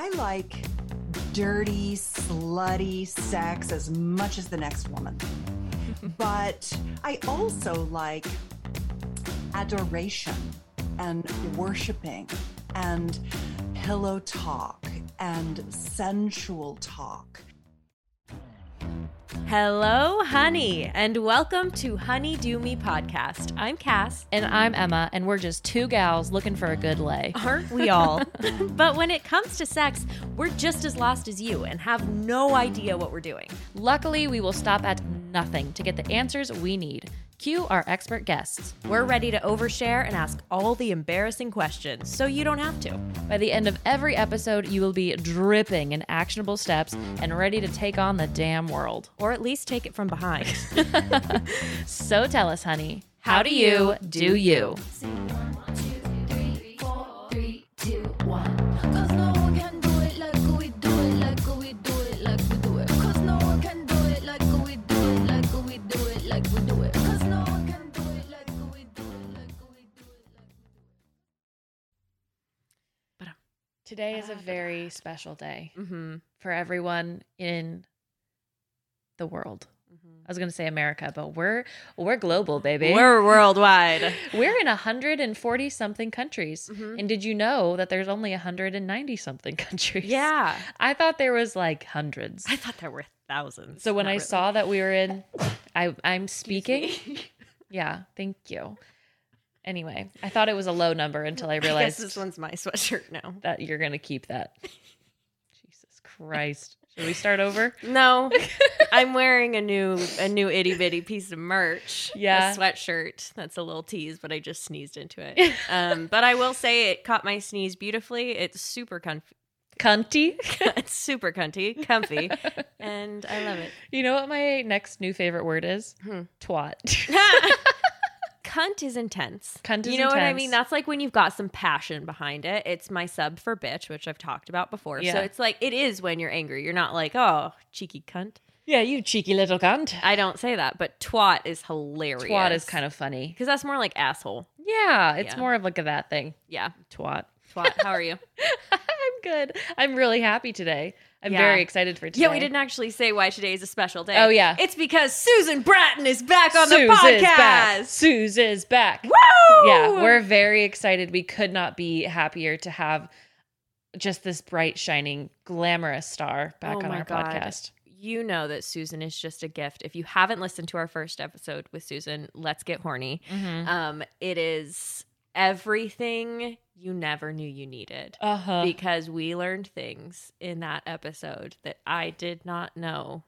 I like dirty, slutty sex as much as the next woman. but I also like adoration and worshiping and pillow talk and sensual talk. Hello, honey, and welcome to Honey Do Me podcast. I'm Cass. And I'm Emma, and we're just two gals looking for a good lay. Aren't we all? but when it comes to sex, we're just as lost as you and have no idea what we're doing. Luckily, we will stop at nothing to get the answers we need. Cue our expert guests. We're ready to overshare and ask all the embarrassing questions so you don't have to. By the end of every episode, you will be dripping in actionable steps and ready to take on the damn world. Or at least take it from behind. So tell us, honey, how do you do you? Today is a very special day mm-hmm. for everyone in the world. I was going to say America, but we're we're global, baby. We're worldwide. We're in 140 something countries. Mhm. And did you know that there's only 190 something countries? yeah. I thought there was like hundreds. I thought there were thousands. So when I really. saw that we were in I I'm speaking. Yeah, thank you. Anyway, I thought it was a low number until I I realized this one's my sweatshirt now. that you're going to keep that. Jesus Christ. Should we start over? No, I'm wearing a new a new itty bitty piece of merch. Yeah. a sweatshirt. That's a little tease, but I just sneezed into it. Um, but I will say it caught my sneeze beautifully. It's super comfy. Cunty. it's super cunty, comfy, and I love it. You know what my next new favorite word is? Hmm. Twat. Cunt is intense. Cunt is you know what I mean? That's like when you've got some passion behind it. It's my sub for bitch, which I've talked about before. So it's like it is when you're angry. You're not like, oh, cheeky cunt. yeah, you cheeky little cunt. I don't say that, but twat is hilarious. Twat is kind of funny. because that's more like asshole. Yeah, it's Yeah. more of like a that thing. Yeah, Twat. twat. How are you? I'm good. I'm really happy today. I'm Yeah. very excited for today. yeah, we didn't actually say why today is a special day. Oh, yeah. it's because Susan Bratton is back on Suze the podcast. is back. Suze is back. Woo! Yeah, we're very excited. We could not be happier to have just this bright, shining, glamorous star back Oh on my our God. podcast. you know that Susan is just a gift. If you haven't listened to our first episode with Susan, let's get horny. Mm-hmm. Um, it is everything you never knew you needed. Uh huh. Because we learned things in that episode that I did not know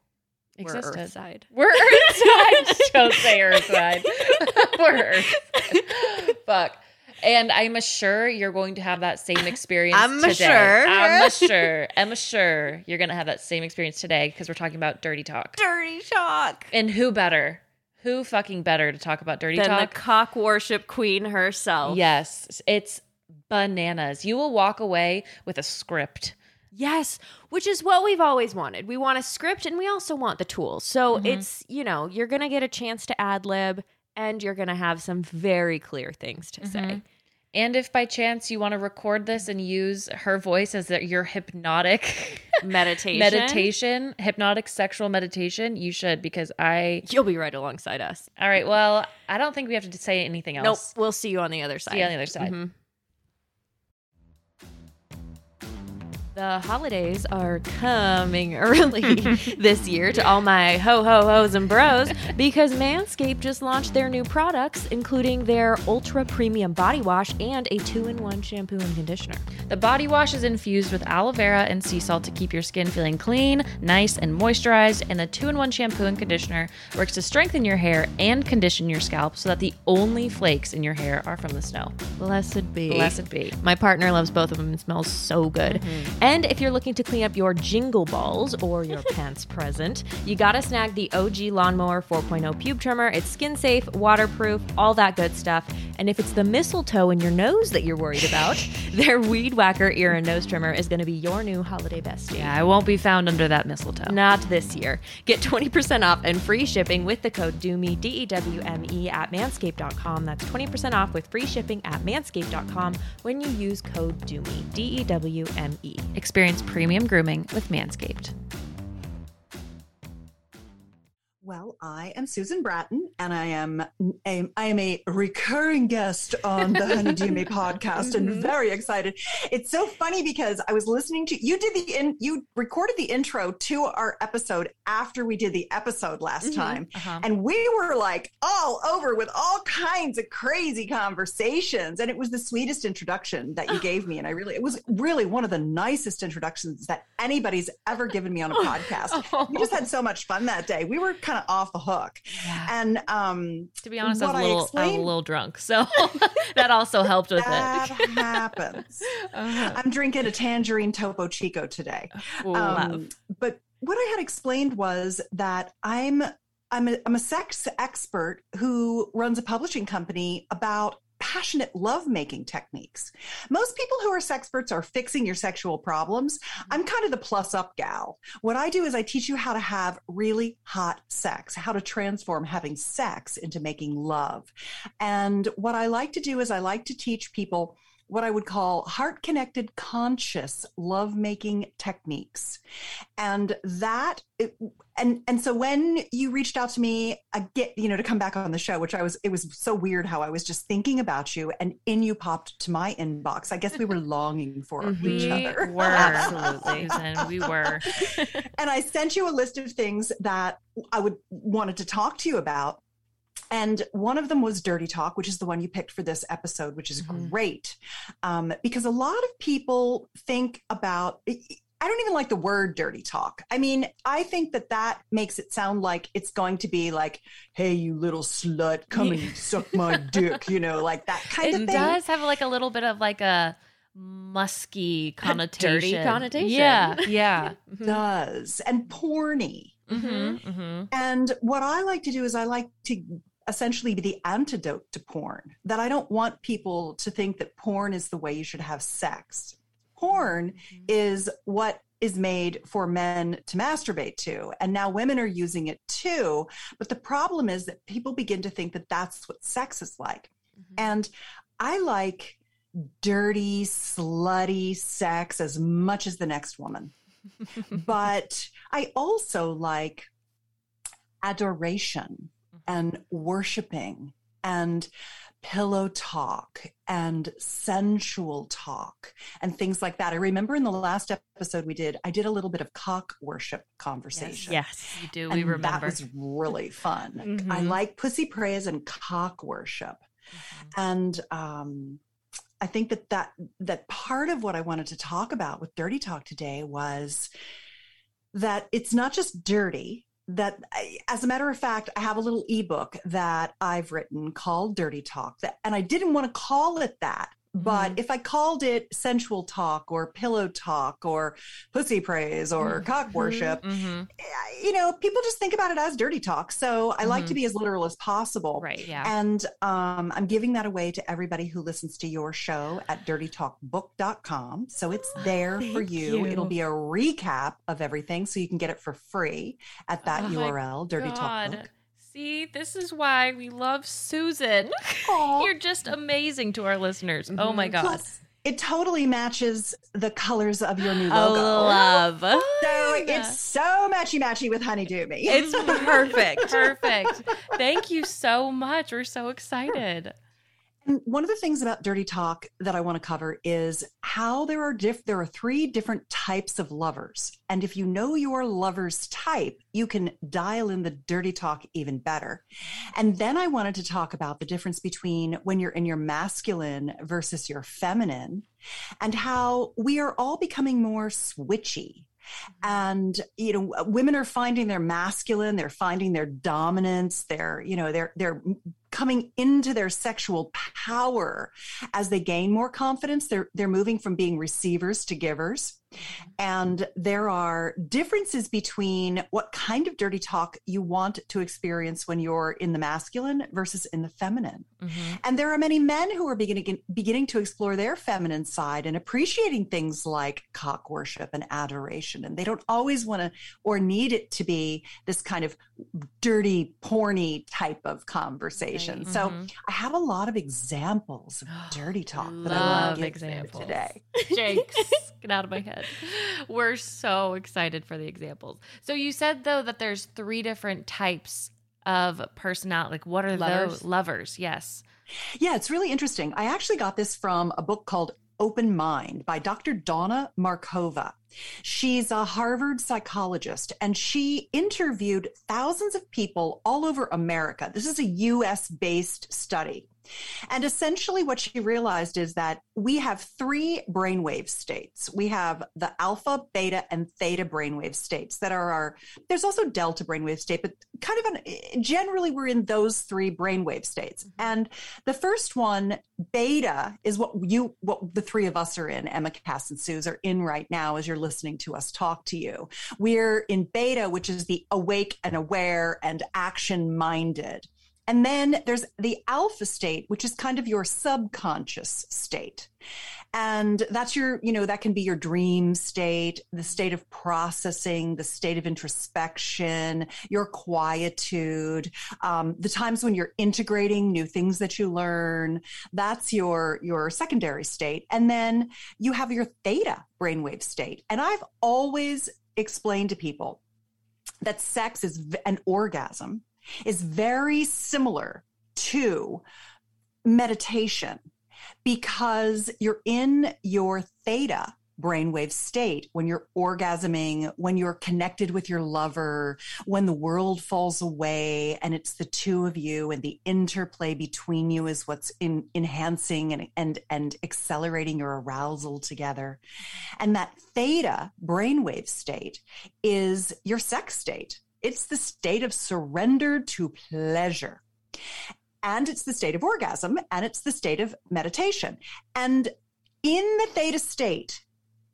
were Existed. Earthside. We're Earthside. Don't say Earthside. We're Earth. Fuck. And I'm sure you're going to have that same experience I'm today. sure. I'm sure. I'm sure you're going to have that same experience today because we're talking about dirty talk. Dirty talk. And who better? Who fucking better to talk about dirty Than talk? the cock worship queen herself. Yes, it's bananas. You will walk away with a script. Yes, which is what we've always wanted. We want a script and we also want the tools. So Mhm. it's, you know, you're going to get a chance to ad lib and you're going to have some very clear things to say. And if by chance you want to record this and use her voice as the- your hypnotic Meditation. meditation, hypnotic sexual meditation, you should because I. You'll be right alongside us. All right. Well, I don't think we have to say anything else. Nope. We'll see you on the other side. See you on the other side. Mhm. The holidays are coming early this year to all my ho ho ho's and bros because Manscaped just launched their new products, including their ultra premium body wash and a two in one shampoo and conditioner. The body wash is infused with aloe vera and sea salt to keep your skin feeling clean, nice, and moisturized. And the two in one shampoo and conditioner works to strengthen your hair and condition your scalp so that the only flakes in your hair are from the snow. Blessed be. Blessed be. My partner loves both of them and smells so good. Mm-hmm. And if you're looking to clean up your jingle balls or your pants present, you gotta snag the OG Lawnmower 4.0 pube trimmer. It's skin safe, waterproof, all that good stuff. And if it's the mistletoe in your nose that you're worried about, their Weed Whacker ear and nose trimmer is gonna be your new holiday bestie. Yeah, I won't be found under that mistletoe. Not this year. Get 20% off and free shipping with the code DEWME, D E W M E, at manscaped.com. That's 20% off with free shipping at manscaped.com when you use code DEWME, D E W M E. Experience premium grooming with Manscaped. Well, I am Susan Bratton, and I am a, I am a recurring guest on the Honey Do Me podcast, and Mm-hmm. very excited. It's so funny because I was listening to you did the in you recorded the intro to our episode after we did the episode last Mm-hmm. time, Uh-huh. and we were like all over with all kinds of crazy conversations, and it was the sweetest introduction that you gave me, and I really it was really one of the nicest introductions that anybody's ever given me on a podcast. We just had so much fun that day. We were kind of off the hook. Yeah. And um To be honest, I was, a little, I was a little drunk, so that also helped with that it. happens. Uh-huh. I'm drinking a tangerine Topo Chico today. Ooh. Um, but what I had explained was that I'm I'm a, I'm a sex expert who runs a publishing company about passionate lovemaking techniques. Most people who are sex experts are fixing your sexual problems. Mm-hmm. I'm kind of the plus up gal. What I do is I teach you how to have really hot sex, how to transform having sex into making love. And what I like to do is I like to teach people what I would call heart connected conscious lovemaking techniques. And that and and so when you reached out to me I get you know to come back on the show which I was it was so weird how I was just thinking about you and in you popped to my inbox. I guess we were longing for mm-hmm. each we other. were Absolutely. Susan, we were. and I sent you a list of things that I would wanted to talk to you about. And one of them was Dirty Talk, which is the one you picked for this episode, which is Mhm. great. Um, because a lot of people think about, I don't even like the word dirty talk. I mean, I think that that makes it sound like it's going to be like, hey, you little slut, come and suck my dick, you know, like that kind It of thing. It does have like a little bit of like a musky connotation. dirty connotation. Yeah, yeah. does and porny. Mm-hmm, mm-hmm. And what I like to do is I like to essentially be the antidote to porn. That I don't want people to think that porn is the way you should have sex. Porn is what is made for men to masturbate to. And now women are using it too. But the problem is that people begin to think that that's what sex is like. And I like dirty, slutty sex as much as the next woman. but I also like adoration and worshiping and pillow talk and sensual talk and things like that. I remember in the last episode we did, I did a little bit of cock worship conversation. Yes, you do. And We remember. That was really fun. I Mhm. like pussy praise and cock worship. And um, I think that, that that part of what I wanted to talk about with Dirty Talk today was that it's not just dirty. That, as a matter of fact, I have a little ebook that I've written called Dirty Talk, that, and I didn't want to call it that. But if I called it sensual talk or pillow talk or pussy praise or cock worship, hmm you know, people just think about it as dirty talk. So I like to be as literal as possible. Right. Yeah. And um, I'm giving that away to everybody who listens to your show at dirtytalkbook.com. So it's there for you. you. It'll be a recap of everything. So you can get it for free at that Oh URL, Dirty Talk. Book. See, this is why we love Susan. You're just amazing to our listeners. Oh my mhm. God. Plus, it totally matches the colors of your new Oh, logo. love. so it's so matchy matchy with Honeydew Me. It's perfect. Perfect. Thank you so much. We're so excited. And one of the things about dirty talk that I want to cover is how there are diff- there are three different types of lovers. And if you know your lover's type, you can dial in the dirty talk even better. And then I wanted to talk about the difference between when you're in your masculine versus your feminine and how we are all becoming more switchy. Mm-hmm. And you know, women are finding their masculine, they're finding their dominance, they're, you know, they're they're coming into their sexual power. As they gain more confidence they're they're moving from being receivers to givers and there are differences between what kind of dirty talk you want to experience when you're in the masculine versus in the feminine Mhm. and there are many men who are beginning beginning to explore their feminine side and appreciating things like cock worship and adoration and they don't always want to or need it to be this kind of dirty porny type of conversation so Mhm. I have a lot of examples of dirty talk that I want Love to give examples. today. Jake's get out of my head. We're so excited for the examples. So you said though that there's three different types of personality. Like what are Lovers. those lovers? Yes. Yeah, it's really interesting. I actually got this from a book called Open Mind by Dr. Dawna Markova. She's a Harvard psychologist and she interviewed thousands of people all over America. This is a US based study. And essentially, what she realized is that we have three brainwave states. We have the alpha, beta, and theta brainwave states that are our, there's also delta brainwave state, but kind of an, generally we're in those three brainwave states. Mm-hmm. And the first one, beta, is what you, what the three of us are in, Emma, Cass, and Suze are in right now as you're listening to us talk to you. We're in beta, which is the awake and aware and action minded. And then there's the alpha state, which is kind of your subconscious state. And that's your, you know, that can be your dream state, the state of processing, the state of introspection, your quietude, um, the times when you're integrating new things that you learn. That's your, your secondary state. And then you have your theta brainwave state. And I've always explained to people that sex is an orgasm is very similar to meditation because you're in your theta brainwave state when you're orgasming, when you're connected with your lover, when the world falls away and it's the two of you and the interplay between you is what's in, enhancing and, and, and accelerating your arousal together. And that theta brainwave state is your sex state. It's the state of surrender to pleasure. And it's the state of orgasm and it's the state of meditation. And in the theta state,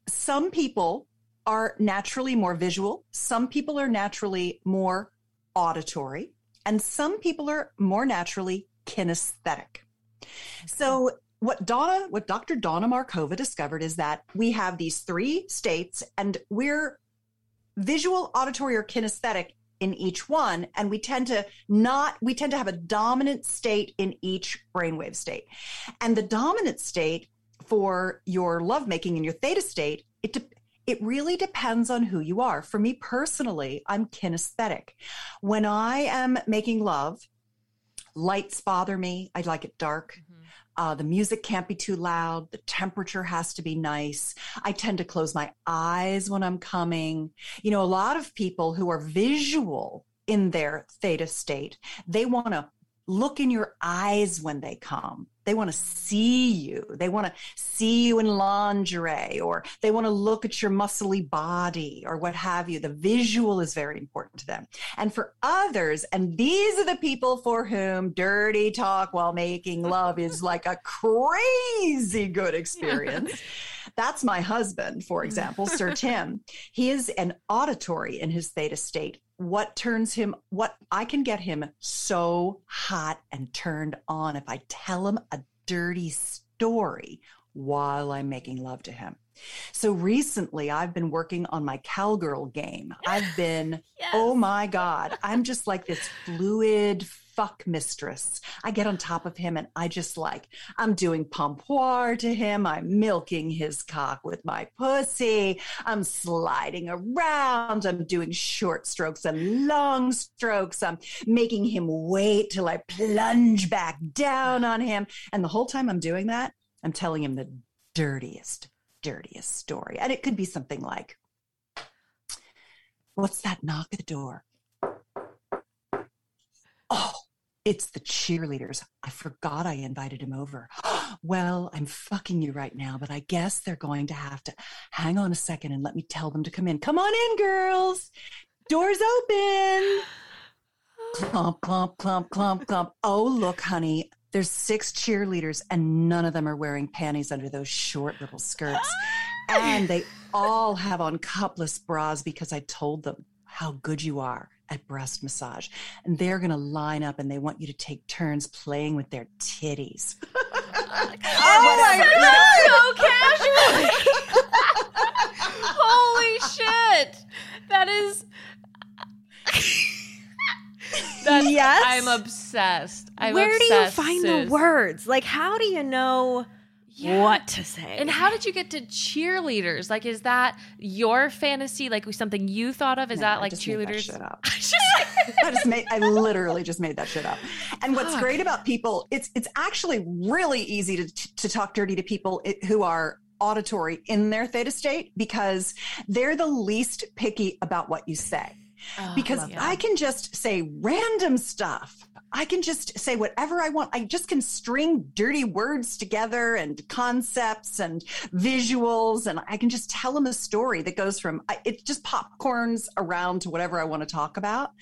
some people are naturally more visual, some people are naturally more auditory, and some people are more naturally kinesthetic. So, what Dawna, what Dr. Dawna Markova discovered is that we have these three states and we're visual, auditory, or kinesthetic in each one. And we tend to not, we tend to have a dominant state in each brainwave state. And the dominant state for your lovemaking in your theta state, it, de- it really depends on who you are. For me personally, I'm kinesthetic. When I am making love, lights bother me. I like it dark. Uh, the music can't be too loud. The temperature has to be nice. I tend to close my eyes when I'm coming. You know, a lot of people who are visual in their theta state, they want to look in your eyes when they come. They want to see you. They want to see you in lingerie or they want to look at your muscly body or what have you. The visual is very important to them. And for others, and these are the people for whom dirty talk while making love is like a crazy good experience. That's my husband, for example, Sir Tim. He is an auditory in his theta state. What turns him, what I can get him so hot and turned on if I tell him a dirty story while I'm making love to him. So recently, I've been working on my cowgirl game. I've been, oh Yes. oh my God, I'm just like this fluid fuck mistress. I get on top of him and I just like, I'm doing pompoir to him. I'm milking his cock with my pussy. I'm sliding around. I'm doing short strokes and long strokes. I'm making him wait till I plunge back down on him. And the whole time I'm doing that, I'm telling him the dirtiest, dirtiest story. And it could be something like, What's that knock at the door? Oh, it's the cheerleaders. I forgot I invited him over. Well, I'm fucking you right now, but I guess they're going to have to hang on a second and let me tell them to come in. Come on in, girls. Doors open. Clump, clump, clump, clump, clump. Oh, look, honey. There's six cheerleaders, and none of them are wearing panties under those short little skirts. And they all have on cupless bras because I told them how good you are at breast massage. And they're going to line up and they want you to take turns playing with their titties. Oh my god, so casual. Holy shit. That is That's, Yes? I'm obsessed. I'm Where do you find sis. the words? Like, how do you know? Yeah. what to say. And how did you get to cheerleaders? Like, is that your fantasy? Like, something you thought of? Is No, that I like just made that cheerleaders? shit up. I just made I literally just made that shit up. And what's Fuck. great about people, it's it's actually really easy to to talk dirty to people who are auditory in their theta state because they're the least picky about what you say. Oh, Because love that. I can just say random stuff. I can just say whatever I want. I just can string dirty words together and concepts and visuals, and I can just tell them a story that goes from it just popcorns around to whatever I want to talk about.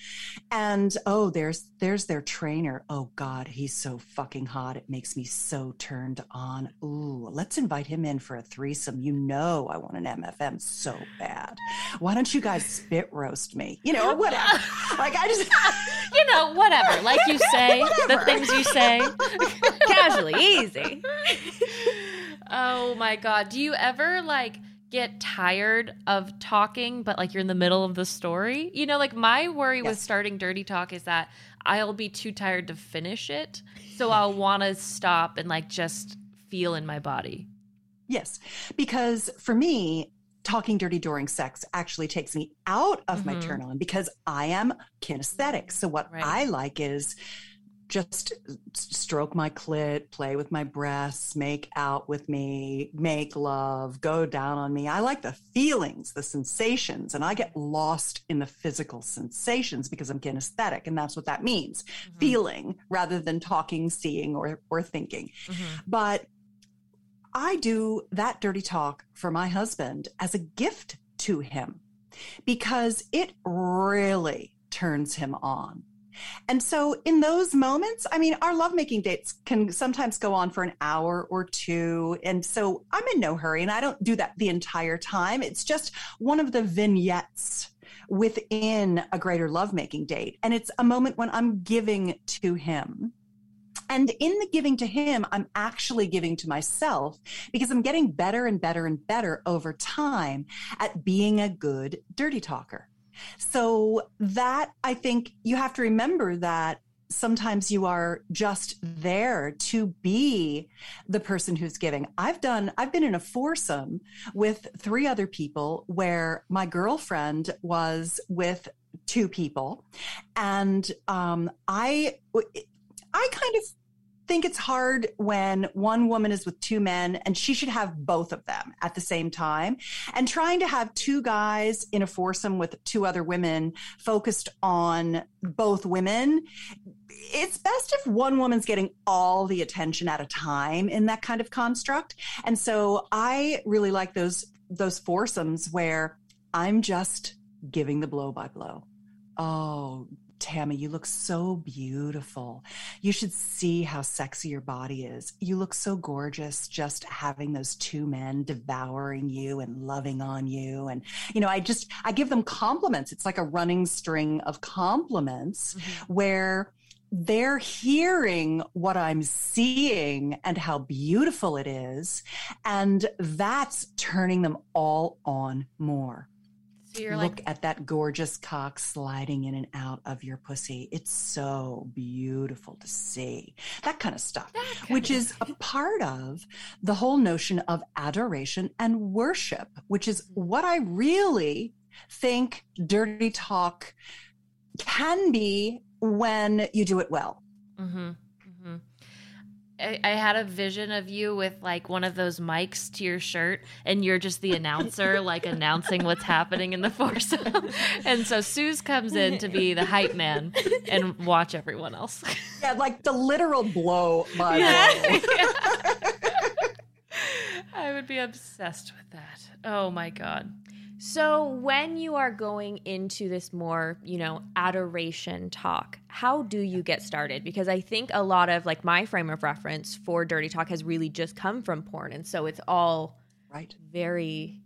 And oh, there's there's their trainer. Oh God, he's so fucking hot. It makes me so turned on. Ooh, let's invite him in for a threesome. You know, I want an MFM so bad. Why don't you guys spit roast me? You know, whatever. like I just. you know, whatever. Like you say, the things you say. Casually, easy. Oh my god. Do you ever like get tired of talking but like you're in the middle of the story? You know, like my worry with starting dirty talk is that I'll be too tired to finish it. So I'll want to stop and like just feel in my body. Yes, because for me, talking dirty during sex actually takes me out of my Mhm. turn on because I am kinesthetic. So what Right. I like is just stroke my clit, play with my breasts, make out with me, make love, go down on me. I like the feelings, the sensations, and I get lost in the physical sensations because I'm kinesthetic, and that's what that means, feeling rather than talking, seeing, or or thinking. But I do that dirty talk for my husband as a gift to him because it really turns him on. And so, in those moments, I mean, our lovemaking dates can sometimes go on for an hour or two. And so, I'm in no hurry and I don't do that the entire time. It's just one of the vignettes within a greater lovemaking date. And it's a moment when I'm giving to him. And in the giving to him, I'm actually giving to myself because I'm getting better and better and better over time at being a good dirty talker. So that I think you have to remember that sometimes you are just there to be the person who's giving. I've done, I've been in a foursome with three other people where my girlfriend was with two people. And um, I, I kind of think it's hard when one woman is with two men and she should have both of them at the same time. And trying to have two guys in a foursome with two other women focused on both women, it's best if one woman's getting all the attention at a time in that kind of construct. And so I really like those those foursomes where I'm just giving the blow by blow. Oh, Tammy, you look so beautiful. You should see how sexy your body is. You look so gorgeous just having those two men devouring you and loving on you. And, you know, I just, I give them compliments. It's like a running string of compliments mm-hmm. where they're hearing what I'm seeing and how beautiful it is. And that's turning them all on more. So you're Look like at that gorgeous cock sliding in and out of your pussy. It's so beautiful to see. That kind of stuff, which is a part of the whole notion of adoration and worship, which is what I really think dirty talk can be when you do it well. Mm-hmm. I, I had a vision of you with like one of those mics to your shirt, and you're just the announcer, like announcing what's happening in the foursome. and so Suze comes in to be the hype man and watch everyone else. Yeah, like the literal blow by blow. I would be obsessed with that. Oh my god. So, when you are going into this more, you know, adoration talk, how do you get started? Because I think a lot of like my frame of reference for dirty talk has really just come from porn. And so it's all Right. very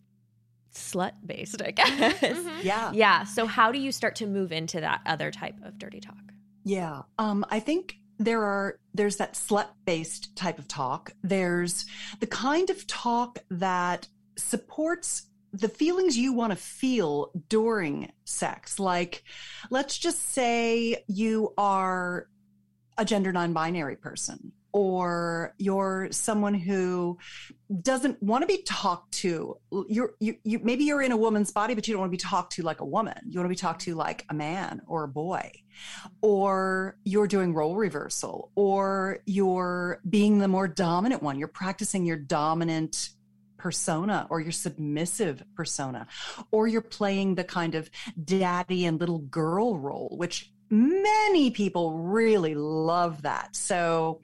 slut based, I guess. Yeah. Yeah. So, how do you start to move into that other type of dirty talk? Yeah. Um, I think there are there's that slut based type of talk. There's the kind of talk that supports the feelings you want to feel during sex. Like, let's just say you are a gender non binary person or you're someone who doesn't want to be talked to. You're you, you maybe you're in a woman's body but you don't want to be talked to like a woman. You want to be talked to like a man or a boy. Or you're doing role reversal or you're being the more dominant one. You're practicing your dominant persona or your submissive persona or you're playing the kind of daddy and little girl role which many people really love that. So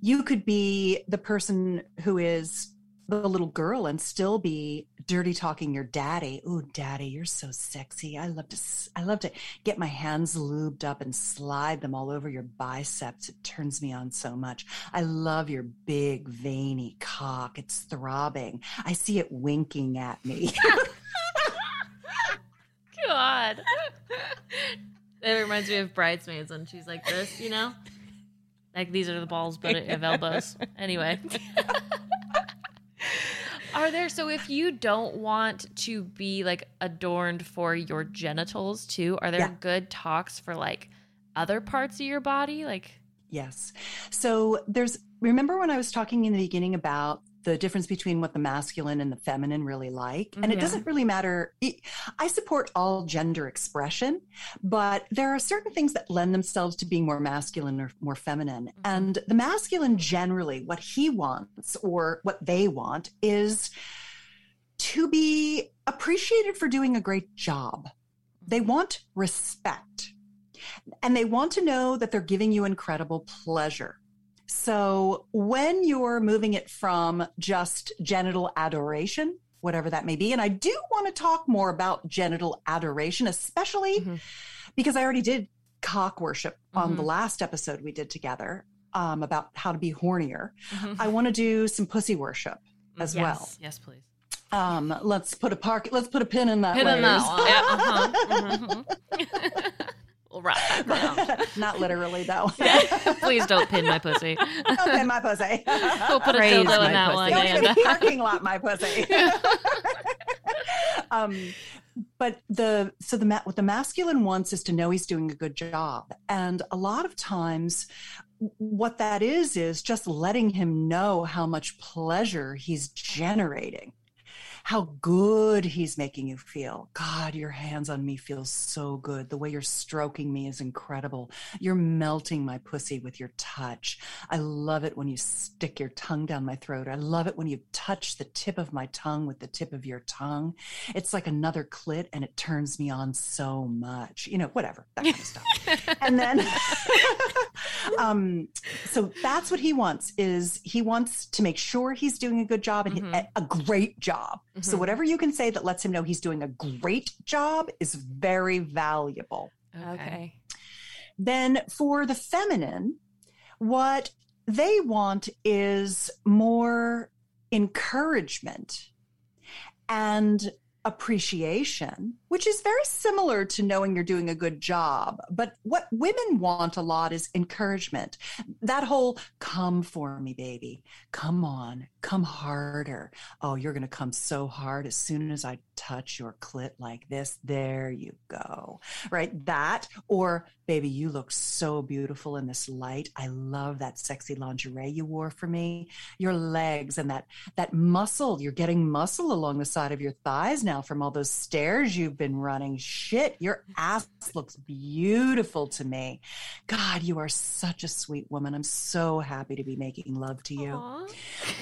you could be the person who is the little girl and still be dirty talking your daddy. Ooh, daddy, you're so sexy. I love to I love to get my hands lubed up and slide them all over your biceps. It turns me on so much. I love your big veiny cock. It's throbbing. I see it winking at me. God. It reminds me of Bridesmaids when she's like this, you know? Like these are the balls, but of elbows. Anyway. Are there so if you don't want to be like adorned for your genitals too, are there Yeah. good talks for like other parts of your body? Like Yes. So there's, remember when I was talking in the beginning about the difference between what the masculine and the feminine really like? Mm-hmm. And it Yeah. doesn't really matter. I support all gender expression, but there are certain things that lend themselves to being more masculine or more feminine. Mm-hmm. And the masculine generally, what he wants or what they want is to be appreciated for doing a great job. They want respect and they want to know that they're giving you incredible pleasure. So when you're moving it from just genital adoration, whatever that may be, and I do want to talk more about genital adoration, especially Mhm. because I already did cock worship on Mhm. the last episode we did together um, about how to be hornier. Mhm. I want to do some pussy worship as yes. well. Yes, please. Um, let's put a park. Let's put a pin in that. Pin in that ladies. Yeah, uh-huh. we'll wrap back around. Not literally though. Please don't pin my pussy. okay, my pussy. We'll put a Praise dildo my in that pussy. one. Don't and- even parking lot my pussy. um, but the so the what the masculine wants is to know he's doing a good job, and a lot of times, what that is is just letting him know how much pleasure he's generating. How good he's making you feel. God, your hands on me feel so good. The way you're stroking me is incredible. You're melting my pussy with your touch. I love it when you stick your tongue down my throat. I love it when you touch the tip of my tongue with the tip of your tongue. It's like another clit and it turns me on so much. You know, whatever, that kind of stuff. and then um so that's what he wants is he wants to make sure he's doing a good job and Mhm. a, a great job. So Mhm. whatever you can say that lets him know he's doing a great job is very valuable. Okay. Then for the feminine, what they want is more encouragement and appreciation, which is very similar to knowing you're doing a good job. But what women want a lot is encouragement. That whole come for me, baby. Come on, come harder. Oh, you're going to come so hard as soon as I touch your clit like this. There you go. Right? That, or baby, you look so beautiful in this light. I love that sexy lingerie you wore for me. Your legs and that that muscle, you're getting muscle along the side of your thighs now from all those stairs you've been running. Shit, your ass looks beautiful to me. God, you are such a sweet woman. I'm so happy to be making love to you. Aw.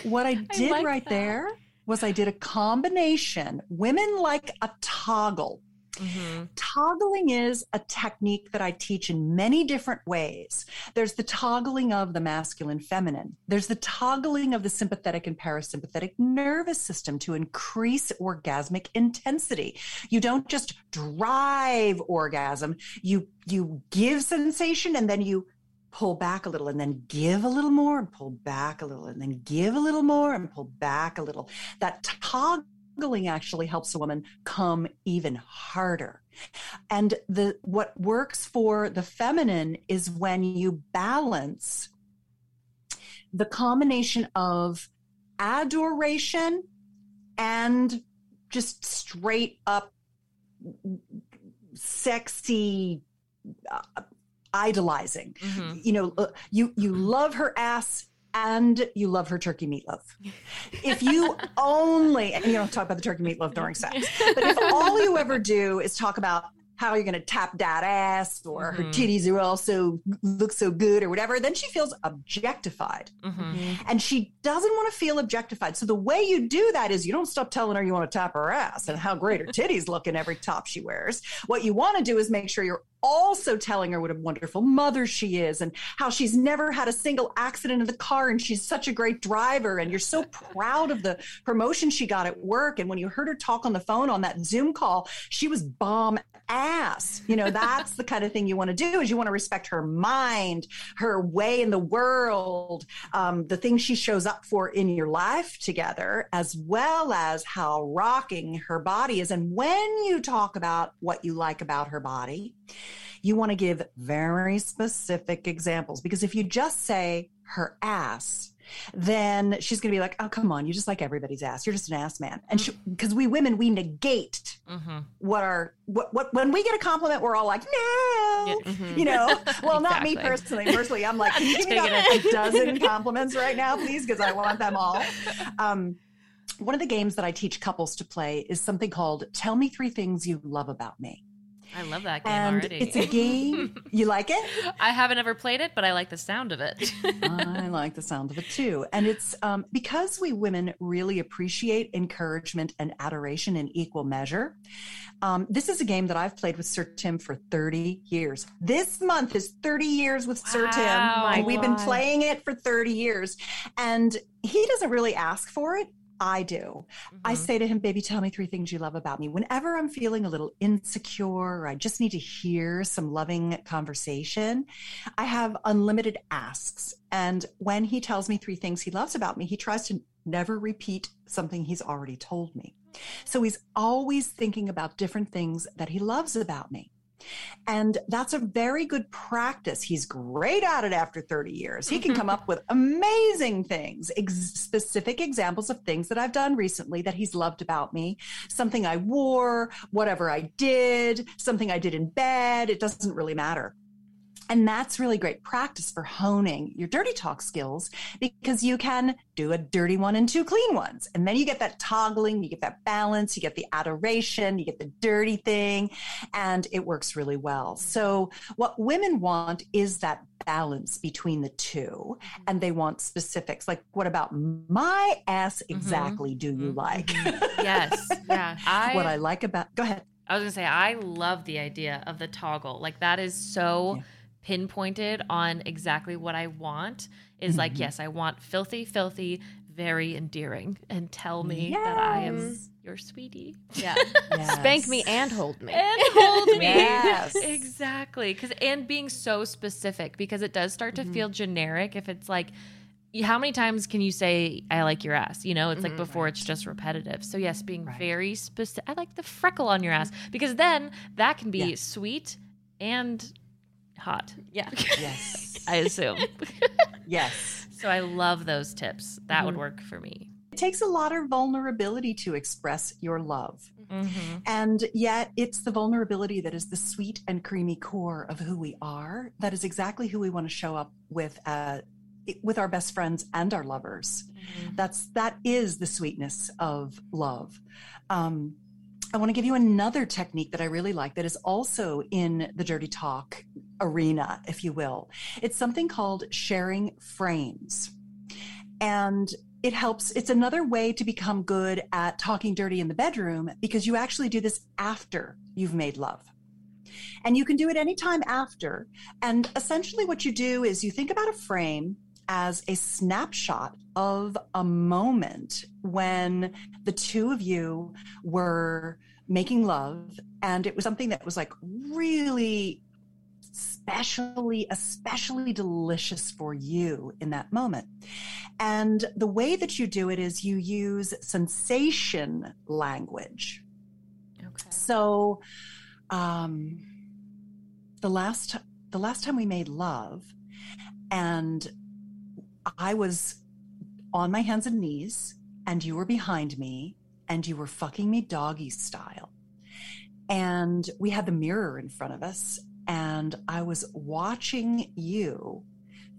What I did like right that. there was I did a combination. Women like a toggle. Mhm. Toggling is a technique that I teach in many different ways. There's the toggling of the masculine feminine. There's the toggling of the sympathetic and parasympathetic nervous system to increase orgasmic intensity. You don't just drive orgasm, you you give sensation and then you pull back a little and then give a little more and pull back a little and then give a little more and pull back a little. That toggling actually helps a woman come even harder. And the what works for the feminine is when you balance the combination of adoration and just straight up sexy uh, idolizing Mhm. you know uh, you you love her ass and you love her turkey meatloaf. If you only, and you don't talk about the turkey meatloaf during sex, but if all you ever do is talk about how you're going to tap that ass or mm-hmm. her titties are also look so good or whatever, then she feels objectified. Mm-hmm. And she doesn't want to feel objectified. So the way you do that is you don't stop telling her you want to tap her ass and how great her titties look in every top she wears. What you want to do is make sure you're also telling her what a wonderful mother she is and how she's never had a single accident in the car and she's such a great driver and you're so proud of the promotion she got at work. And when you heard her talk on the phone on that zoom call she was bomb ass. You know that's the kind of thing you want to do is you want to respect her mind her way in the world um, the things she shows up for in your life together as well as how rocking her body is. And when you talk about what you like about her body you want to give very specific examples. Because if you just say her ass, then she's going to be like, "Oh, come on, you just like everybody's ass. You're just an ass man." And because we women, we negate mm-hmm. what our what what when we get a compliment, we're all like, "No," yeah. mm-hmm. you know. Well, exactly. not me personally. Personally, I'm like, "Can you give me a dozen compliments right now, please?" Because I want them all. Um, one of the games that I teach couples to play is something called "Tell Me Three Things You Love About Me." I love that game and already. It's a game. You like it? I haven't ever played it, but I like the sound of it. I like the sound of it too. And it's um, because we women really appreciate encouragement and adoration in equal measure. Um, this is a game that I've played with Sir Tim for 30 years. This month is 30 years with wow, Sir Tim. And we've been playing it for 30 years. And he doesn't really ask for it. I do. Mm-hmm. I say to him, baby, tell me three things you love about me. Whenever I'm feeling a little insecure, or I just need to hear some loving conversation, I have unlimited asks. And when he tells me three things he loves about me, he tries to never repeat something he's already told me. So he's always thinking about different things that he loves about me. And that's a very good practice. He's great at it after 30 years. He can mm-hmm. come up with amazing things, ex- specific examples of things that I've done recently that he's loved about me. Something I wore, whatever I did, something I did in bed. It doesn't really matter. And that's really great practice for honing your dirty talk skills because you can do a dirty one and two clean ones. And then you get that toggling, you get that balance, you get the adoration, you get the dirty thing, and it works really well. So, what women want is that balance between the two, and they want specifics. Like, what about my ass mm-hmm. exactly mm-hmm. do you mm-hmm. like? yes. Yeah. I, what I like about, go ahead. I was gonna say I love the idea of the toggle. Like that is so yeah pinpointed on exactly what I want is mm-hmm. like, yes, I want filthy, filthy, very endearing, and tell me yes. that I am your sweetie. Yeah. yes. Spank me and hold me. And hold me. yes. Exactly. Cause and being so specific because it does start to mm-hmm. feel generic if it's like how many times can you say I like your ass? You know, it's mm-hmm, like before right. it's just repetitive. So yes, being right. very specific. I like the freckle on your ass because then that can be yeah. sweet and hot. Yeah. Yes. I assume. yes. So I love those tips. That mm-hmm. would work for me. It takes a lot of vulnerability to express your love. Mm-hmm. And yet, it's the vulnerability that is the sweet and creamy core of who we are. That is exactly who we want to show up with. Uh, with our best friends and our lovers mm-hmm. that's that is the sweetness of love um, I want to give you another technique that I really like that is also in the dirty talk arena, if you will. It's something called sharing frames. And it helps, it's another way to become good at talking dirty in the bedroom because you actually do this after you've made love. And you can do it anytime after. And essentially, what you do is you think about a frame as a snapshot of a moment when the two of you were making love and it was something that was like really especially especially delicious for you in that moment. And the way that you do it is you use sensation language. Okay. So um the last the last time we made love and I was on my hands and knees, and you were behind me, and you were fucking me doggy style. And we had the mirror in front of us, and I was watching you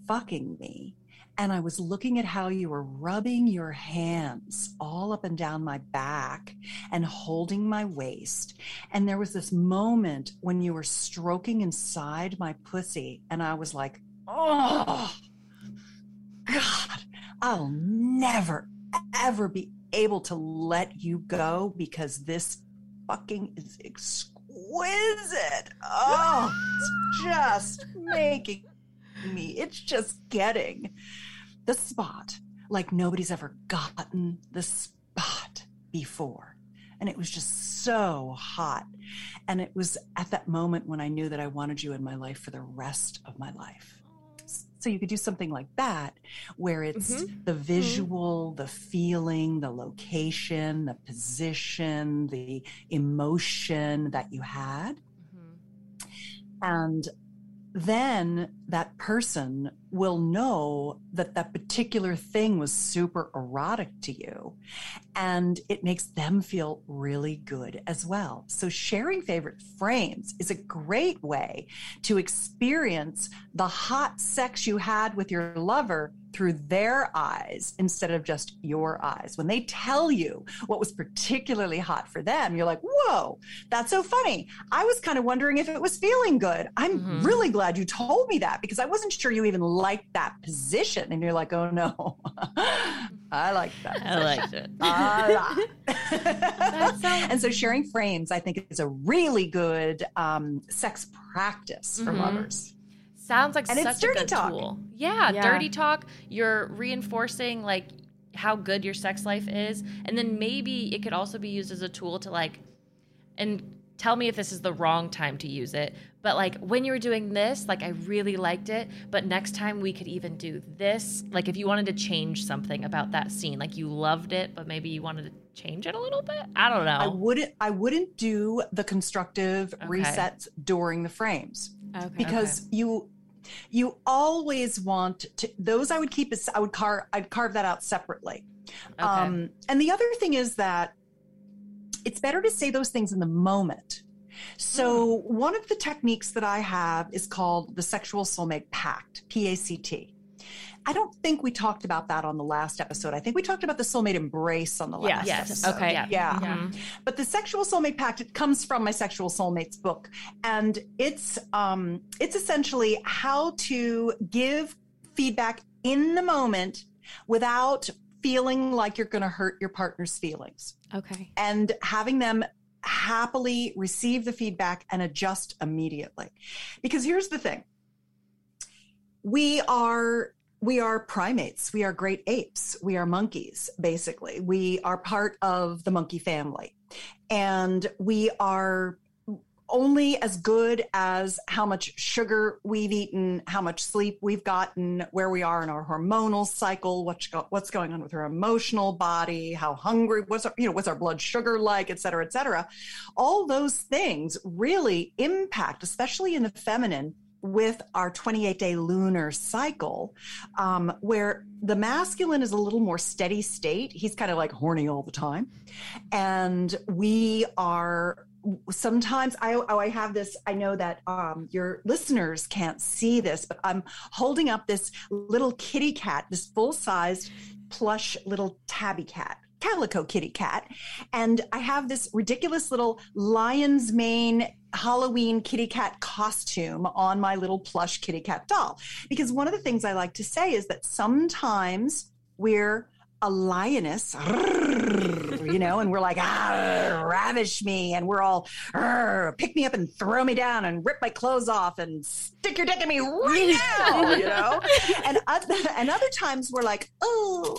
fucking me. and I was looking at how you were rubbing your hands all up and down my back and holding my waist. And there was this moment when you were stroking inside my pussy, and I was like, oh, God, I'll never, ever be able to let you go because this fucking is exquisite. Oh, it's just making me, it's just getting the spot like nobody's ever gotten the spot before. And it was just so hot. And it was at that moment when I knew that I wanted you in my life for the rest of my life. So you could do something like that, where it's mm-hmm. the visual, mm-hmm. the feeling, the location, the position, the emotion that you had. Mm-hmm. And then that person will know that that particular thing was super erotic to you and it makes them feel really good as well. So sharing favorite frames is a great way to experience the hot sex you had with your lover through their eyes instead of just your eyes. When they tell you what was particularly hot for them, you're like, whoa, that's so funny. I was kind of wondering if it was feeling good. I'm mm-hmm. really glad you told me that because I wasn't sure you even liked that position. And you're like, oh no, I like that. I liked it. and so sharing frames, I think, is a really good um, sex practice for mm-hmm. lovers. Sounds like and such a good talk. tool. Yeah, yeah, dirty talk. You're reinforcing like how good your sex life is, and then maybe it could also be used as a tool to like, and tell me if this is the wrong time to use it. But like when you were doing this, like I really liked it. But next time we could even do this. Like if you wanted to change something about that scene, like you loved it, but maybe you wanted to change it a little bit. I don't know. I wouldn't. I wouldn't do the constructive okay. resets during the frames. Okay. Because okay. you you always want to those i would keep as i would carve i'd carve that out separately okay. um, and the other thing is that it's better to say those things in the moment so mm. one of the techniques that i have is called the sexual soulmate pact p-a-c-t I don't think we talked about that on the last episode. I think we talked about the soulmate embrace on the last yes. episode. Yes. Okay. Yeah. yeah. Mm-hmm. But the sexual soulmate pact it comes from my sexual soulmates book, and it's um, it's essentially how to give feedback in the moment without feeling like you're going to hurt your partner's feelings. Okay. And having them happily receive the feedback and adjust immediately. Because here's the thing. We are we are primates. We are great apes. We are monkeys, basically. We are part of the monkey family. And we are only as good as how much sugar we've eaten, how much sleep we've gotten, where we are in our hormonal cycle, what's, what's going on with our emotional body, how hungry, what's our, you know, what's our blood sugar like, et cetera, et cetera. All those things really impact, especially in the feminine, with our 28 day lunar cycle, um, where the masculine is a little more steady state. He's kind of like horny all the time. And we are sometimes I, oh, I have this i know that um, your listeners can't see this but i'm holding up this little kitty cat this full-sized plush little tabby cat calico kitty cat. And I have this ridiculous little lion's mane Halloween kitty cat costume on my little plush kitty cat doll. Because one of the things I like to say is that sometimes we're a lioness, you know, and we're like, ah, ravish me. And we're all, pick me up and throw me down and rip my clothes off and stick your dick in me right now, you know? and, other, and other times we're like, oh,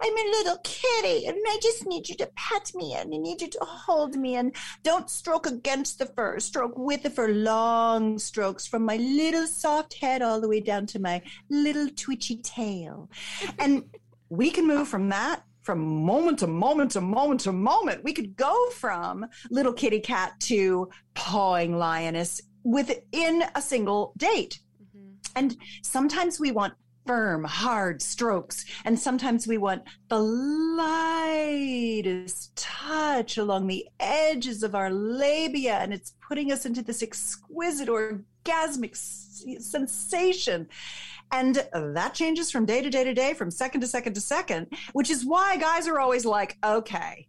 I'm a little kitty and I just need you to pet me and I need you to hold me and don't stroke against the fur, stroke with the fur, long strokes from my little soft head all the way down to my little twitchy tail. And we can move from that from moment to moment to moment to moment. We could go from little kitty cat to pawing lioness within a single date. Mm-hmm. And sometimes we want firm, hard strokes. And sometimes we want the lightest touch along the edges of our labia. And it's putting us into this exquisite orgasmic sensation. And that changes from day to day to day, from second to second to second, which is why guys are always like, okay,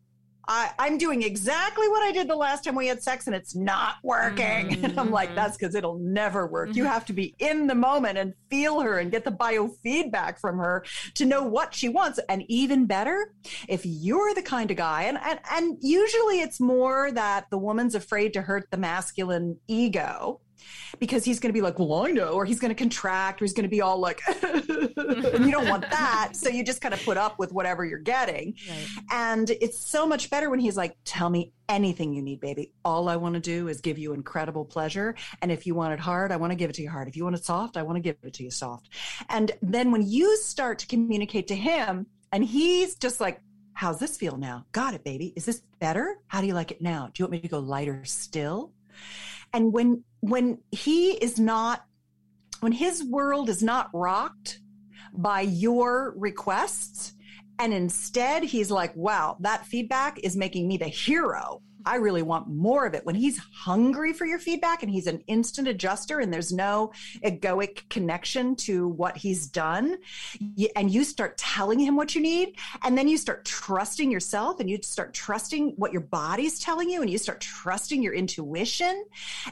I, I'm doing exactly what I did the last time we had sex and it's not working. Mm-hmm. And I'm like, that's because it'll never work. You have to be in the moment and feel her and get the biofeedback from her to know what she wants. And even better, if you're the kind of guy, and, and, and usually it's more that the woman's afraid to hurt the masculine ego because he's going to be like, well, I know, or he's going to contract, or he's going to be all like, and you don't want that. So you just kind of put up with whatever you're getting. Right. And it's so much better when he's like, tell me anything you need, baby. All I want to do is give you incredible pleasure. And if you want it hard, I want to give it to you hard. If you want it soft, I want to give it to you soft. And then when you start to communicate to him, and he's just like, How's this feel now? Got it, baby. Is this better? How do you like it now? Do you want me to go lighter still? And when when he is not when his world is not rocked by your requests and instead he's like wow that feedback is making me the hero I really want more of it. When he's hungry for your feedback and he's an instant adjuster and there's no egoic connection to what he's done, and you start telling him what you need, and then you start trusting yourself and you start trusting what your body's telling you, and you start trusting your intuition,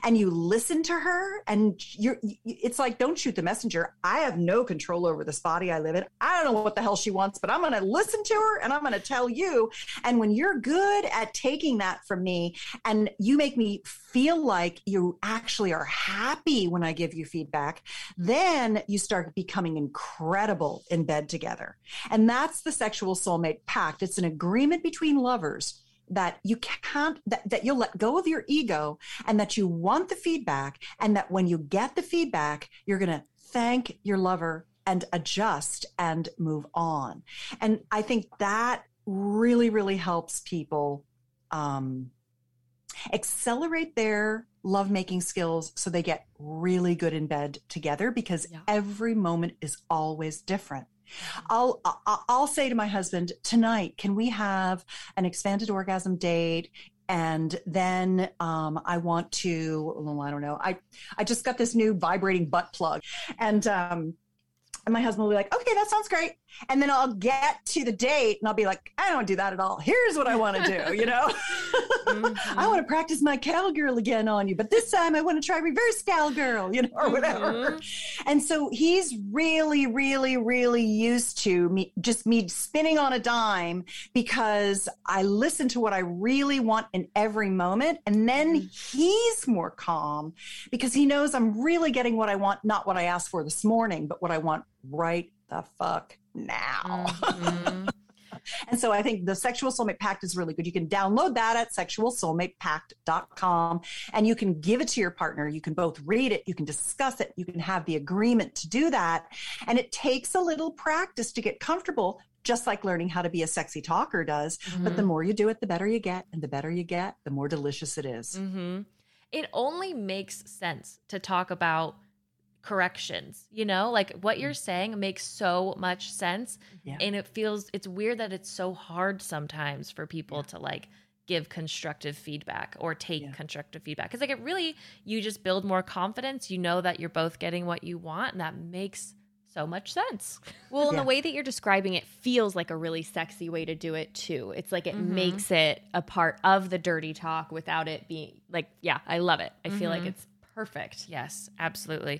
and you listen to her, and you're, it's like, don't shoot the messenger. I have no control over this body I live in. I don't know what the hell she wants, but I'm going to listen to her and I'm going to tell you. And when you're good at taking that from me and you make me feel like you actually are happy when I give you feedback, then you start becoming incredible in bed together. And that's the sexual soulmate pact. It's an agreement between lovers that you can't that, that you'll let go of your ego and that you want the feedback and that when you get the feedback you're going to thank your lover and adjust and move on and i think that really really helps people um, accelerate their lovemaking skills so they get really good in bed together because yeah. every moment is always different. I'll I'll say to my husband tonight, can we have an expanded orgasm date? And then um, I want to, well, I don't know. I I just got this new vibrating butt plug, and um, and my husband will be like, okay, that sounds great. And then I'll get to the date and I'll be like, I don't do that at all. Here's what I want to do, you know? mm-hmm. I want to practice my cowgirl again on you, but this time I want to try reverse cowgirl, you know, or whatever. Mm-hmm. And so he's really, really, really used to me just me spinning on a dime because I listen to what I really want in every moment. And then mm-hmm. he's more calm because he knows I'm really getting what I want, not what I asked for this morning, but what I want right the fuck now. Mm-hmm. and so I think the Sexual Soulmate Pact is really good. You can download that at sexualsoulmatepact.com and you can give it to your partner. You can both read it, you can discuss it, you can have the agreement to do that. And it takes a little practice to get comfortable. Just like learning how to be a sexy talker does. Mm-hmm. But the mm-hmm. more you do it, the better you get. And the better you get, the more delicious it is. Mm-hmm. It only makes sense to talk about corrections you know like what you're mm. saying makes so much sense yeah. and it feels it's weird that it's so hard sometimes for people yeah. to like give constructive feedback or take yeah. constructive feedback because like it really you just build more confidence you know that you're both getting what you want and that makes so much sense. Well, in the way that you're describing it feels like a really sexy way to do it too. It's like it mm-hmm. makes it a part of the dirty talk without it being like, yeah, I love it. I mm-hmm. feel like mm-hmm. it's perfect. Yes, absolutely.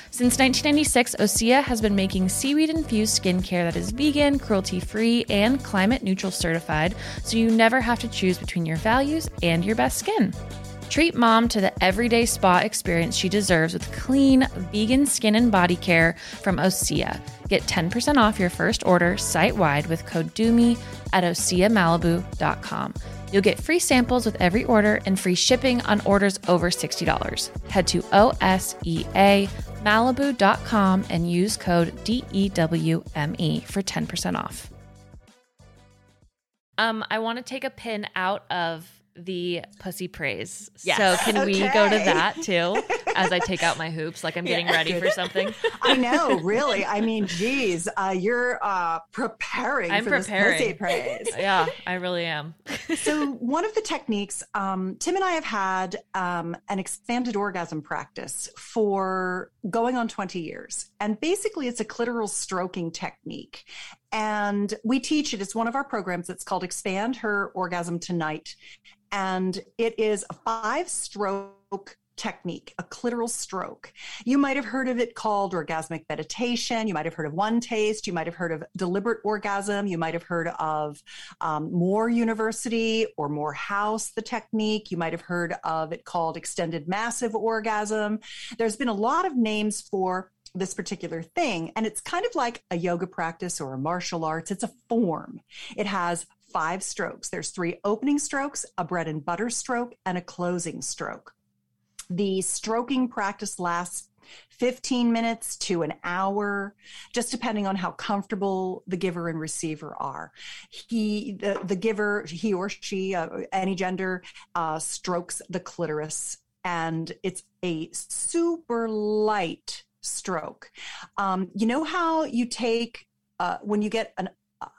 Since 1996, Osea has been making seaweed infused skincare that is vegan, cruelty free, and climate neutral certified, so you never have to choose between your values and your best skin. Treat mom to the everyday spa experience she deserves with clean, vegan skin and body care from Osea. Get 10% off your first order site wide with code DUMI at OseaMalibu.com. You'll get free samples with every order and free shipping on orders over $60. Head to OSEAMalibu.com and use code DEWME for 10% off. Um, I want to take a pin out of the pussy praise. Yes. So can we go to that too? As I take out my hoops, like I'm getting ready for something. I know, really. I mean, geez, uh, you're uh, preparing I'm for preparing. this pussy praise. Yeah, I really am. so one of the techniques um, tim and i have had um, an expanded orgasm practice for going on 20 years and basically it's a clitoral stroking technique and we teach it it's one of our programs it's called expand her orgasm tonight and it is a five stroke technique, a clitoral stroke. You might have heard of it called orgasmic meditation. You might have heard of OneTaste. You might have heard of deliberate orgasm. You might have heard of um, more university or Morehouse, the technique. You might have heard of it called extended massive orgasm. There's been a lot of names for this particular thing. And it's kind of like a yoga practice or a martial arts. It's a form. It has five strokes. There's three opening strokes, a bread and butter stroke, and a closing stroke. The stroking practice lasts 15 minutes to an hour, just depending on how comfortable the giver and receiver are. He, the, the giver, he or she, uh, any gender, uh, strokes the clitoris, and it's a super light stroke. Um, you know how you take uh, when you get an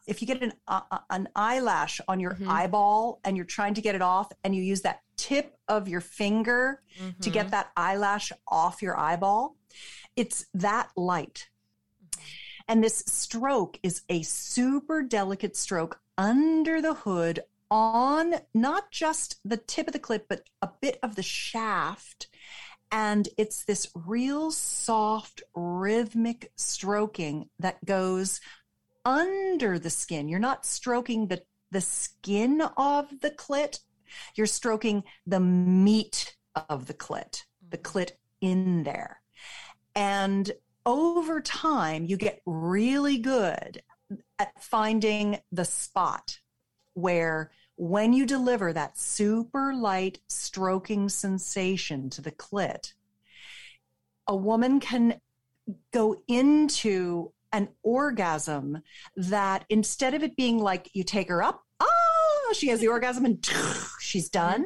if you get an uh, an eyelash on your Mhm. eyeball and you're trying to get it off, and you use that tip of your finger to Mm-hmm. get that eyelash off your eyeball, it's that light. And this stroke is a super delicate stroke under the hood on not just the tip of the clip but a bit of the shaft. And it's this real soft, rhythmic stroking that goes under the skin. You're not stroking the, the skin of the clit, you're stroking the meat of the clit, the mm-hmm. clit in there. And over time, you get really good at finding the spot where when you deliver that super light stroking sensation to the clit, a woman can go into an orgasm that instead of it being like you take her up, ah, she has the orgasm and she's done.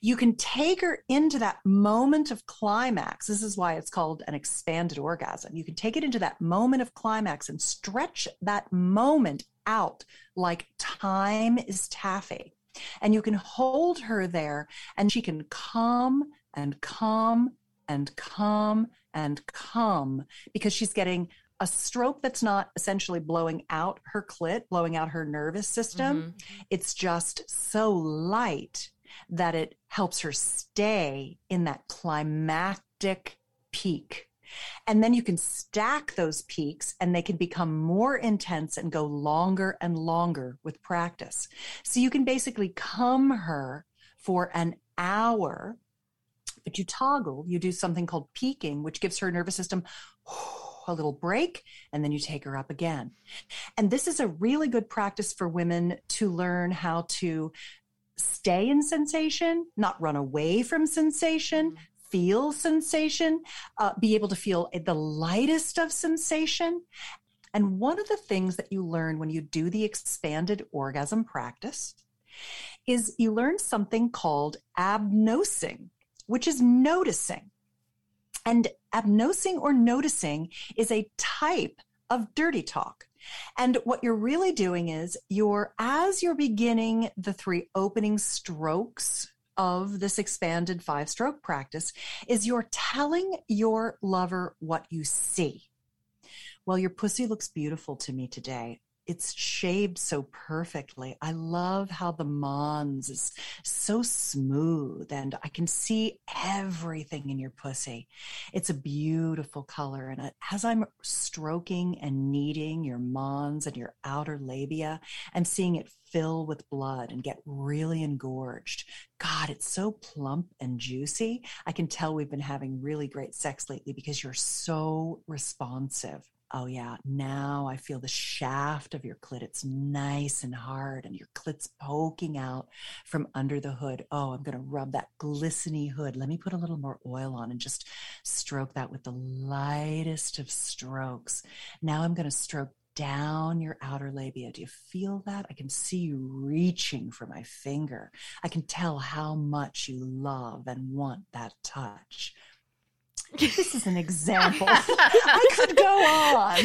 You can take her into that moment of climax. This is why it's called an expanded orgasm. You can take it into that moment of climax and stretch that moment out like time is taffy. And you can hold her there and she can come and come and come and come because she's getting a stroke that's not essentially blowing out her clit, blowing out her nervous system. Mm-hmm. It's just so light that it helps her stay in that climactic peak. And then you can stack those peaks and they can become more intense and go longer and longer with practice. So you can basically come her for an hour, but you toggle, you do something called peaking, which gives her nervous system a little break, and then you take her up again. And this is a really good practice for women to learn how to stay in sensation, not run away from sensation, feel sensation, uh, be able to feel the lightest of sensation. And one of the things that you learn when you do the expanded orgasm practice is you learn something called abnosing, which is noticing. And abnosing or noticing is a type of dirty talk. And what you're really doing is you're, as you're beginning the three opening strokes of this expanded five stroke practice, is you're telling your lover what you see. Well, your pussy looks beautiful to me today. It's shaved so perfectly. I love how the Mons is so smooth and I can see everything in your pussy. It's a beautiful color. And as I'm stroking and kneading your Mons and your outer labia, I'm seeing it fill with blood and get really engorged. God, it's so plump and juicy. I can tell we've been having really great sex lately because you're so responsive. Oh, yeah. Now I feel the shaft of your clit. It's nice and hard, and your clit's poking out from under the hood. Oh, I'm going to rub that glistening hood. Let me put a little more oil on and just stroke that with the lightest of strokes. Now I'm going to stroke down your outer labia. Do you feel that? I can see you reaching for my finger. I can tell how much you love and want that touch. This is an example. I could go on.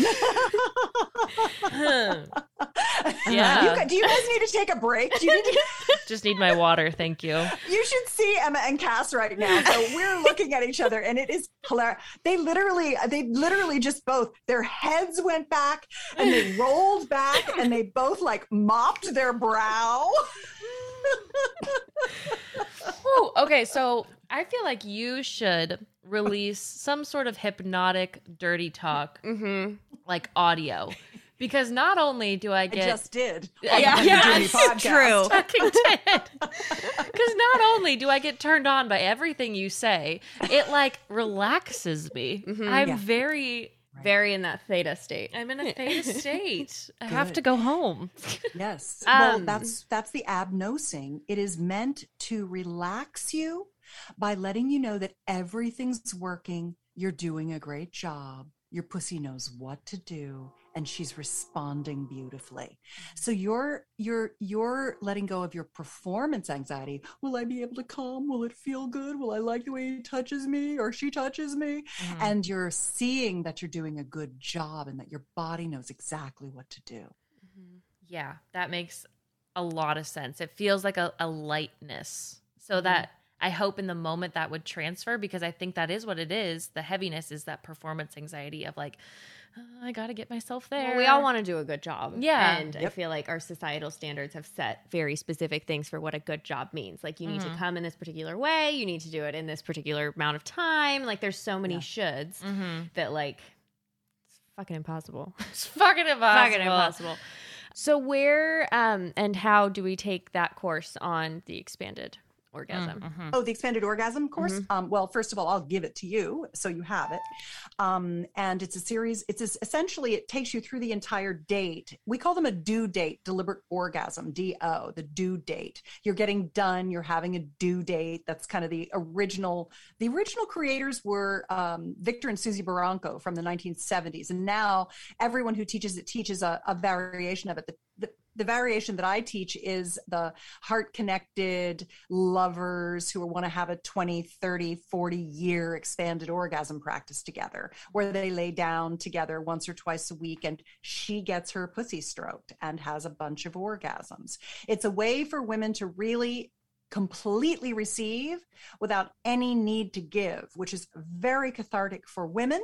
Yeah. You, do you guys need to take a break? Do you need to, Just need my water, thank you. you should see Emma and Cass right now. So we're looking at each other, and it is hilarious. They literally, they literally just both their heads went back and they rolled back, and they both like mopped their brow. Ooh, okay, so I feel like you should release some sort of hypnotic dirty talk Mm-hmm. like audio. Because not only do I I get just did. Yeah, on yeah, it's true. fucking did. Because not only do I get turned on by everything you say, it like relaxes me. I'm Yeah. very, Very in that theta state. I'm in a theta state. I have to go home. Yes. well, Um, that's that's the abnosing. It is meant to relax you by letting you know that everything's working. You're doing a great job. Your pussy knows what to do and she's responding beautifully. So you're you're you're letting go of your performance anxiety. Will I be able to come? Will it feel good? Will I like the way he touches me or she touches me? Mm-hmm. And you're seeing that you're doing a good job and that your body knows exactly what to do. mm-hmm. Yeah, that makes a lot of sense. It feels like a, a lightness. So that I hope in the moment that would transfer because I think that is what it is. The heaviness is that performance anxiety of like, "Uh, I got to get myself there. Well, we all want to do a good job. Yeah. And I feel like our societal standards have set very specific things for what a good job means. Like you need to come in this particular way, you need to do it in this particular amount of time. Like there's so many Yeah. shoulds Mhm. that like it's fucking impossible. It's fucking impossible. fucking impossible. So where um and how do we take that course on the expanded orgasm? Mhm. Oh, the expanded orgasm course. Um, well, first of all, I'll give it to you so you have it. Um, and it's a series. It's es- essentially it takes you through the entire date. We call them a due date, deliberate orgasm, DO, the due date. You're getting done. You're having a due date. That's kind of the original. The original creators were um, Victor and Susie Baranco from the 1970s, and now everyone who teaches it teaches a, a variation of it. The, the, the variation that I teach is the heart connected lovers who want to have a 20, 30, 40 year expanded orgasm practice together, where they lay down together once or twice a week and she gets her pussy stroked and has a bunch of orgasms. It's a way for women to really completely receive without any need to give, which is very cathartic for women.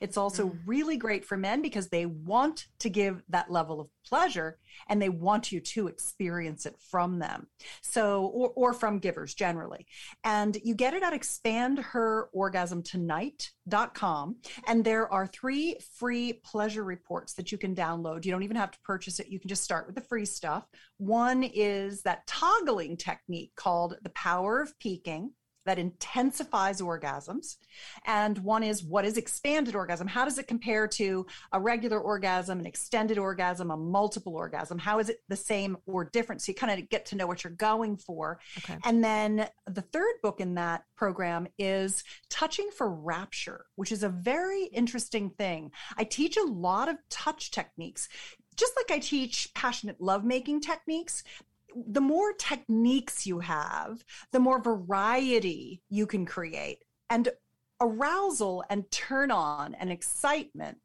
It's also mm. really great for men because they want to give that level of pleasure and they want you to experience it from them. So, or, or from givers generally. And you get it at expandherorgasmtonight.com. And there are three free pleasure reports that you can download. You don't even have to purchase it. You can just start with the free stuff. One is that toggling technique called the power of peaking that intensifies orgasms. And one is what is expanded orgasm? How does it compare to a regular orgasm, an extended orgasm, a multiple orgasm? How is it the same or different? So you kind of get to know what you're going for. Okay. And then the third book in that program is Touching for Rapture, which is a very interesting thing. I teach a lot of touch techniques. Just like I teach passionate lovemaking techniques, the more techniques you have, the more variety you can create. And arousal and turn on and excitement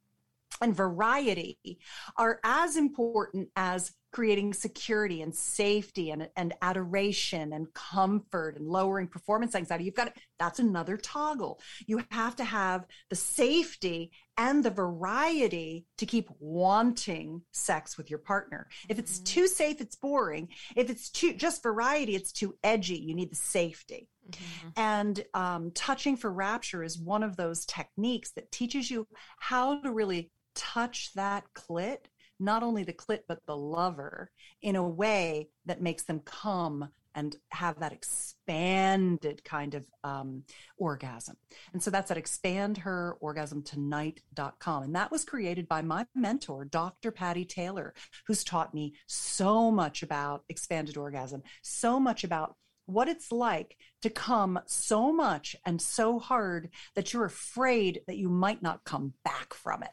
and variety are as important as creating security and safety and, and adoration and comfort and lowering performance anxiety. You've got to, that's another toggle. You have to have the safety and the variety to keep wanting sex with your partner. If it's mm-hmm. too safe, it's boring. If it's too just variety, it's too edgy. You need the safety. Mm-hmm. And um, touching for rapture is one of those techniques that teaches you how to really touch that clit not only the clit, but the lover in a way that makes them come and have that expanded kind of um, orgasm. And so that's at expandherorgasmtonight.com. And that was created by my mentor, Dr. Patti Taylor, who's taught me so much about expanded orgasm, so much about what it's like to come so much and so hard that you're afraid that you might not come back from it.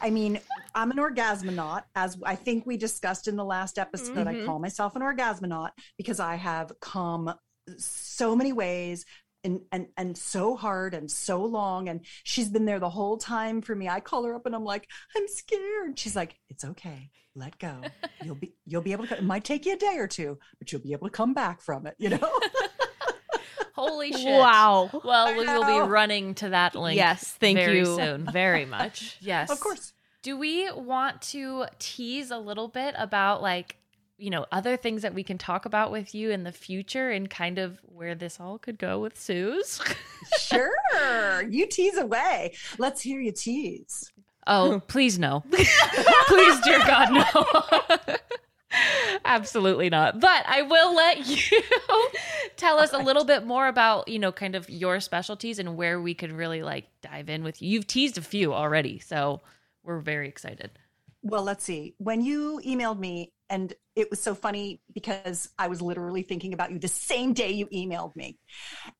I mean, I'm an orgasmonaut, as I think we discussed in the last episode. Mm-hmm. I call myself an orgasmonaut because I have come so many ways and, and and so hard and so long and she's been there the whole time for me. I call her up and i'm like i'm scared. She's like it's okay. Let go. You'll be you'll be able to it might take you a day or two but you'll be able to come back from it you know Holy shit. Wow. Well, we will be running to that link. Yes, thank very you soon. very much. yes. Of course. Do we want to tease a little bit about like, you know, other things that we can talk about with you in the future and kind of where this all could go with Suze? sure. You tease away. Let's hear you tease. Oh, please no. please, dear God, no. Absolutely not. But I will let you tell us a little bit more about, you know, kind of your specialties and where we could really like dive in with you. You've teased a few already, so we're very excited. Well, let's see. When you emailed me, and it was so funny because I was literally thinking about you the same day you emailed me,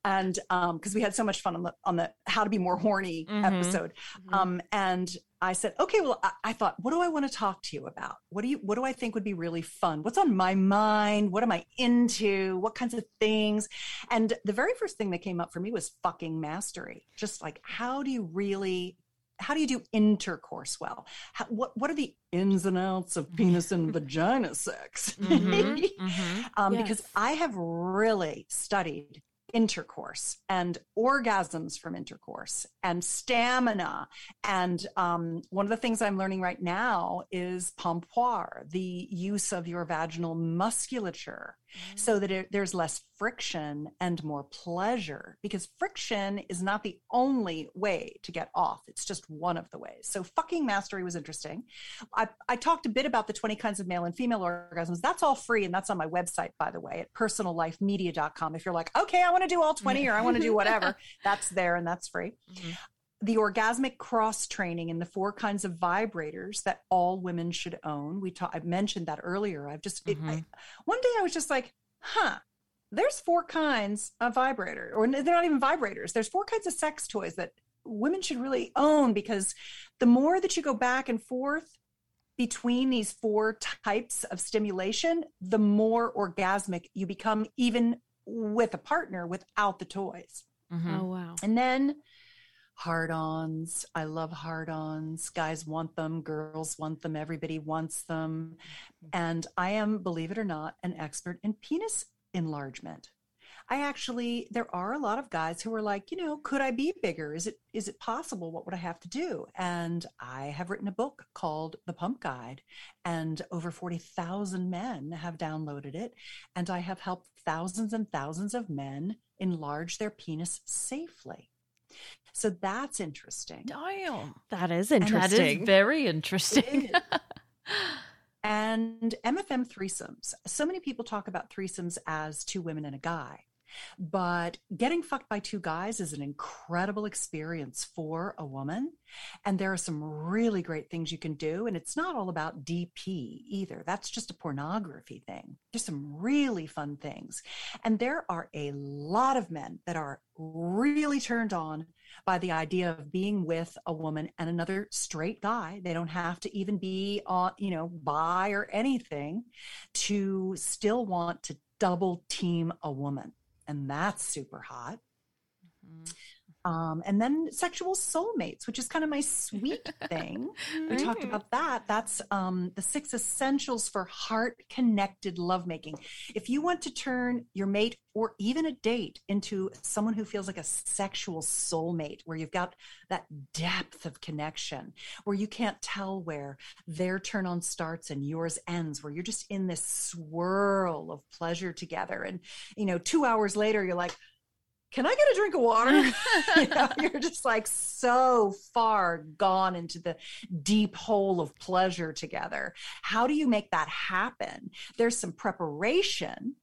and um, because we had so much fun on the on the how to be more horny mm-hmm. episode, mm-hmm. um, and I said, okay, well, I, I, thought, what do I want to talk to you about? What do you, what do I think would be really fun? What's on my mind? What am I into? What kinds of things? And the very first thing that came up for me was fucking mastery. Just like, how do you really, how do you do intercourse well? How, what, what are the ins and outs of penis and vagina sex? Mm-hmm, mm-hmm. Um, yes. Because I have really studied intercourse and orgasms from intercourse and stamina. And um, one of the things I'm learning right now is pompoir, the use of your vaginal musculature mm-hmm. so that it, there's less friction and more pleasure because friction is not the only way to get off. It's just one of the ways. So fucking mastery was interesting. I, I talked a bit about the 20 kinds of male and female orgasms. That's all free. And that's on my website, by the way, at personallifemedia.com. If you're like, okay, I want to do all 20 or I want to do whatever, that's there and that's free. Mm-hmm the orgasmic cross training and the four kinds of vibrators that all women should own. We talked, I mentioned that earlier. I've just, mm-hmm. it, I, one day I was just like, huh, there's four kinds of vibrator, or they're not even vibrators. There's four kinds of sex toys that women should really own because the more that you go back and forth between these four types of stimulation, the more orgasmic you become, even with a partner without the toys. Mm-hmm. Oh, wow. And then hard ons. I love hard ons. Guys want them, girls want them, everybody wants them. Mm-hmm. And I am, believe it or not, an expert in penis enlargement. I actually there are a lot of guys who are like, you know, could I be bigger? Is it is it possible? What would I have to do? And I have written a book called The Pump Guide and over 40,000 men have downloaded it and I have helped thousands and thousands of men enlarge their penis safely. So that's interesting. Damn. That is interesting. that is very interesting. and MFM threesomes. So many people talk about threesomes as two women and a guy. But getting fucked by two guys is an incredible experience for a woman. And there are some really great things you can do. And it's not all about DP either. That's just a pornography thing. There's some really fun things. And there are a lot of men that are really turned on by the idea of being with a woman and another straight guy. They don't have to even be on, you know, bi or anything to still want to double team a woman. And that's super hot. Um, and then sexual soulmates, which is kind of my sweet thing. we talked about that. That's um, the six essentials for heart connected lovemaking. If you want to turn your mate or even a date into someone who feels like a sexual soulmate, where you've got that depth of connection, where you can't tell where their turn on starts and yours ends, where you're just in this swirl of pleasure together. And, you know, two hours later, you're like, can I get a drink of water? you know, you're just like so far gone into the deep hole of pleasure together. How do you make that happen? There's some preparation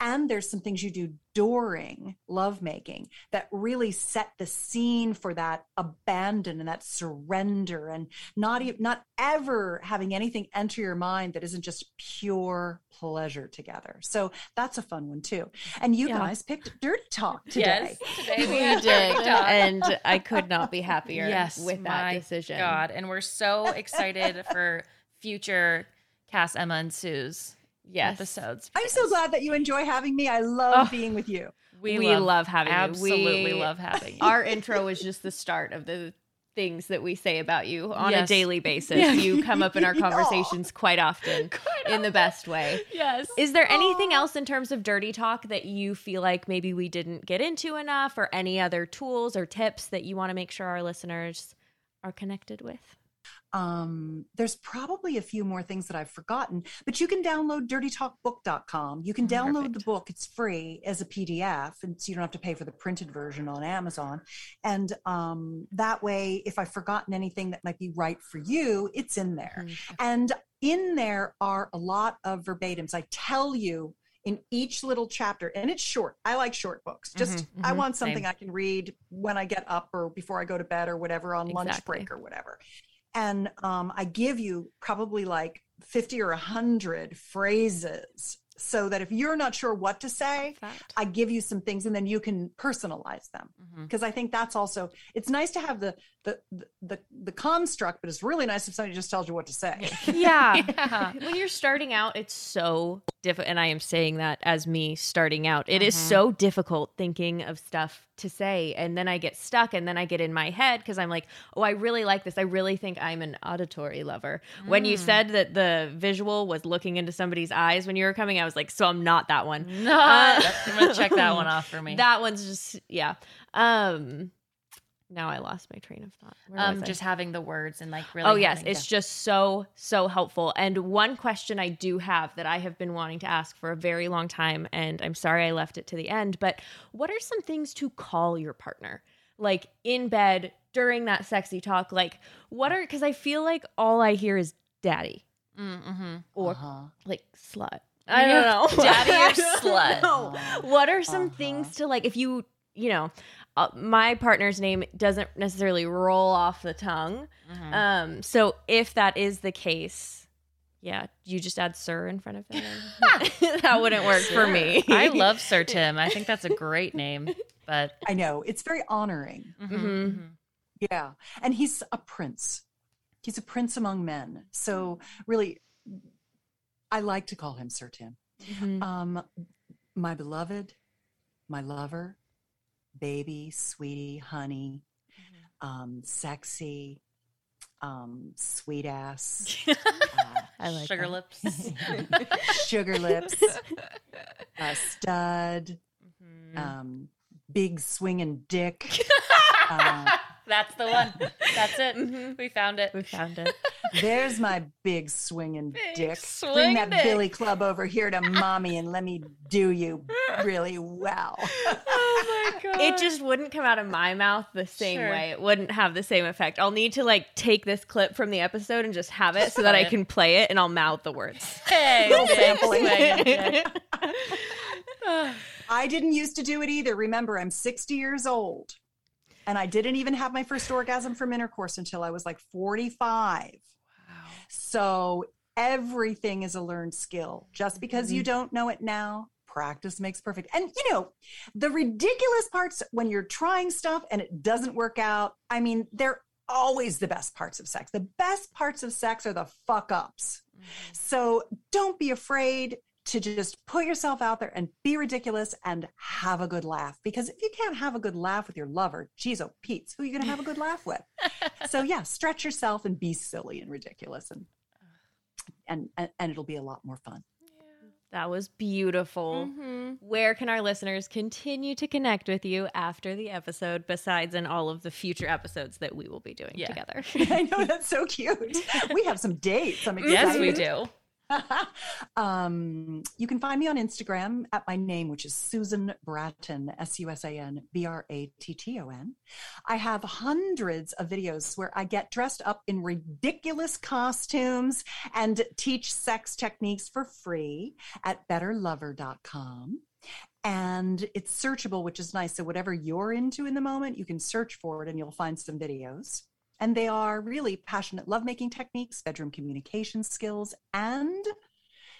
and there's some things you do during lovemaking that really set the scene for that abandon and that surrender and not not ever having anything enter your mind that isn't just pure pleasure together. So that's a fun one too. And you yeah. guys picked dirty talk today. Yes, today we did, and I could not be happier. Yes, with that decision. God, and we're so excited for future Cass, Emma, and Sue's yes. episodes. I'm so glad that you enjoy having me. I love oh, being with you. We, we love, love, having absolutely you. Absolutely love having you. Our intro was just the start of the things that we say about you on yes. a daily basis. Yeah. You come up in our conversations quite often quite in the best way. Yes. Is there anything else in terms of dirty talk that you feel like maybe we didn't get into enough or any other tools or tips that you want to make sure our listeners are connected with? Um, there's probably a few more things that I've forgotten, but you can download dirtytalkbook.com. You can download Perfect. the book. It's free as a PDF, and so you don't have to pay for the printed version on Amazon. And um, that way, if I've forgotten anything that might be right for you, it's in there. Mm-hmm. And in there are a lot of verbatims. I tell you in each little chapter and it's short i like short books just mm-hmm, mm-hmm, i want something same. i can read when i get up or before i go to bed or whatever on exactly. lunch break or whatever and um, I give you probably like 50 or 100 phrases so that if you're not sure what to say, I give you some things and then you can personalize them. Because mm-hmm. I think that's also it's nice to have the, the the the construct, but it's really nice if somebody just tells you what to say. Yeah. yeah. When you're starting out, it's so difficult and I am saying that as me starting out. It mm-hmm. is so difficult thinking of stuff to say and then I get stuck and then I get in my head because I'm like, "Oh, I really like this. I really think I'm an auditory lover." Mm. When you mm. said that the visual was looking into somebody's eyes when you were coming, I was like, "So I'm not that one." No. Uh, I'm going to check that one off for me. That one's just yeah. Um now I lost my train of thought. um, just having the words and like really. Oh yes, it's to- just so so helpful. And one question I do have that I have been wanting to ask for a very long time, and I'm sorry I left it to the end. But what are some things to call your partner, like in bed during that sexy talk? Like what are because I feel like all I hear is daddy, mm-hmm. or uh-huh. like slut. I don't know, daddy or slut. No. What are some uh-huh. things to like if you you know uh, my partner's name doesn't necessarily roll off the tongue. Mm-hmm. Um, so if that is the case, yeah, you just add sir in front of it. that wouldn't work sure. for me. I love Sir Tim. I think that's a great name, but I know it's very honoring. Mm-hmm. mm-hmm. Mm-hmm. Yeah, and he's a prince. He's a prince among men. So really, I like to call him Sir Tim. Mm-hmm. Um, my beloved, my lover, baby, sweetie, honey, mm-hmm. um, sexy, um, sweet ass. uh, I like sugar that. lips, sugar lips, uh, stud, mm-hmm. um, big swinging dick. uh, that's the one. That's it. Mm-hmm. We found it. We found it. There's my big swinging big dick. Swing Bring that dick. billy club over here to mommy and let me do you really well. oh my god! It just wouldn't come out of my mouth the same sure. way. It wouldn't have the same effect. I'll need to like take this clip from the episode and just have it so that I can play it and I'll mouth the words. Hey, sampling. I didn't used to do it either. Remember, I'm 60 years old. And I didn't even have my first orgasm from intercourse until I was like 45. So everything is a learned skill. Just because mm-hmm. you don't know it now, practice makes perfect. And you know, the ridiculous parts when you're trying stuff and it doesn't work out, I mean, they're always the best parts of sex. The best parts of sex are the fuck ups. Mm-hmm. So don't be afraid to just put yourself out there and be ridiculous and have a good laugh. Because if you can't have a good laugh with your lover, geez, oh, Pete's, who are you going to have a good laugh with? so, yeah, stretch yourself and be silly and ridiculous, and, and, and, and it'll be a lot more fun. That was beautiful. Mm-hmm. Where can our listeners continue to connect with you after the episode, besides in all of the future episodes that we will be doing Yeah. together? I know that's so cute. We have some dates. I'm excited. Yes, we do. um, you can find me on Instagram at my name, which is Susan Bratton, S U S A N B R A T T O N. I have hundreds of videos where I get dressed up in ridiculous costumes and teach sex techniques for free at betterlover.com. And it's searchable, which is nice. So, whatever you're into in the moment, you can search for it and you'll find some videos. And they are really passionate lovemaking techniques, bedroom communication skills, and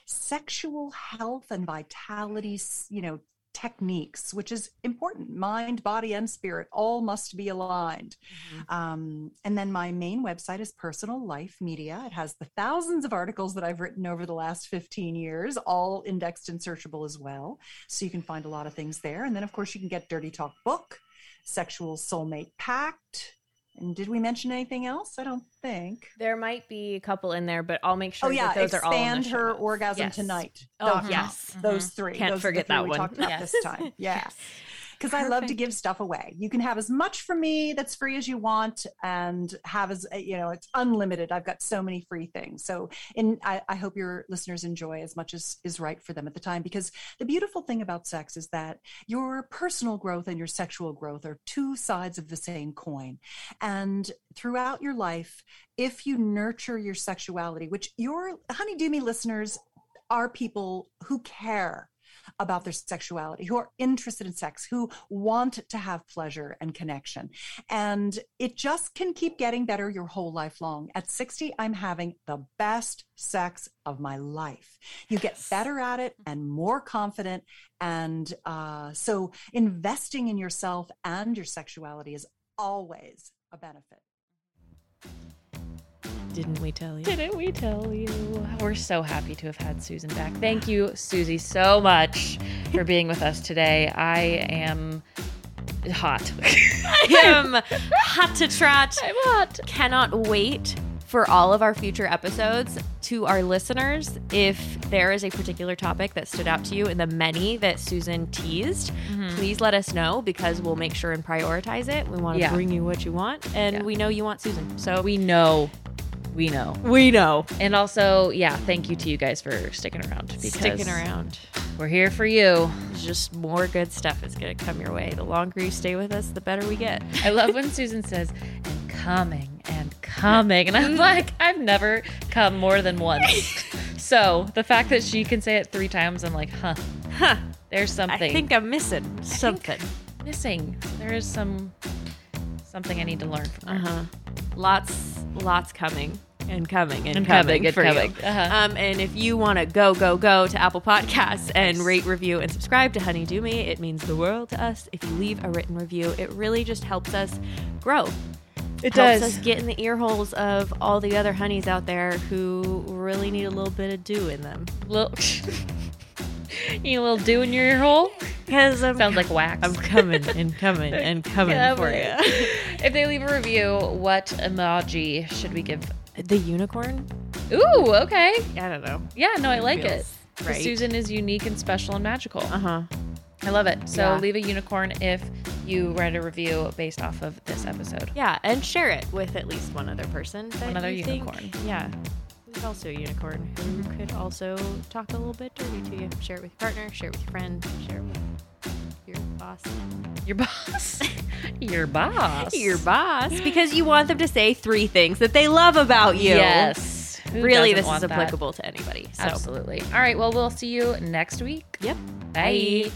sexual health and vitality, you know, techniques, which is important. Mind, body, and spirit all must be aligned. Um, and then my main website is Personal Life Media. It has the thousands of articles that I've written over the last 15 years, all indexed and searchable as well. So you can find a lot of things there. And then, of course, you can get Dirty Talk Book, Sexual Soulmate Pact. And did we mention anything else? I don't think. There might be a couple in there, but I'll make sure Oh yeah, that those are all in expand her orgasm Yes. tonight. Oh, Those- yes. those mm-hmm. three. Can't those forget three that we one. talked about Yes. this time. Yeah. Because I love to give stuff away. You can have as much from me that's free as you want, and have as uh, you know, it's unlimited. I've got so many free things. So, in I, I hope your listeners enjoy as much as is right for them at the time. Because the beautiful thing about sex is that your personal growth and your sexual growth are two sides of the same coin. And throughout your life, if you nurture your sexuality, which your Honey Do Me listeners are people who care about their sexuality, who are interested in sex, who want to have pleasure and connection. And it just can keep getting better your whole life long. At 60, I'm having the best sex of my life. You get better at it and more confident. And uh, so investing in yourself and your sexuality is always a benefit. Didn't we tell you? Didn't we tell you? We're so happy to have had Susan back. Thank you, Susie, so much for being with us today. I am hot. I am hot to trot. I'm hot. Cannot wait for all of our future episodes to our listeners. If there is a particular topic that stood out to you in the many that Susan teased, mm-hmm. please let us know because we'll make sure and prioritize it. We want to Yeah. bring you what you want, and Yeah. we know you want Susan. So We know. We know. we know. And also, yeah, thank you to you guys for sticking around because Sticking around. We're here for you. Just more good stuff is going to come your way. The longer you stay with us, the better we get. I love when Susan says, and coming and coming. And I'm like, I've never come more than once. so the fact that she can say it three times, I'm like, huh, Huh. there's something I think I'm missing something. missing. There is some something I need to learn from her. Uh huh. Lots, lots coming and coming and, And coming, coming for coming. you. Uh-huh. Um, and if you want to go, go, go to Apple Podcasts and rate, review, and subscribe to Honey Do Me, it means the world to us. If you leave a written review, it really just helps us grow. It does. us get in the ear holes of all the other honeys out there who really need a little bit of dew in them. Little, you need a little dew in your ear hole? Because Sounds like wax. I'm coming and coming and coming for you. if they leave a review, what emoji should we give? The unicorn? Ooh, okay. I don't know. Yeah, no, I like it. Feels 'Cause right. Susan is unique and special and magical. Uh huh. I love it. So Yeah. leave a unicorn if you write a review based off of this episode. Yeah, and share it with at least one other person. That One other you think- unicorn. yeah. Who's also a unicorn who could also talk a little bit dirty to you. Share it with your partner, share it with your friend, share it with your boss. Your boss. Your boss. Your boss. Because you want them to say three things that they love about you. Yes. Who really, this is want that? applicable to anybody. So. Absolutely. All right. Well, we'll see you next week. Yep. Bye. Bye.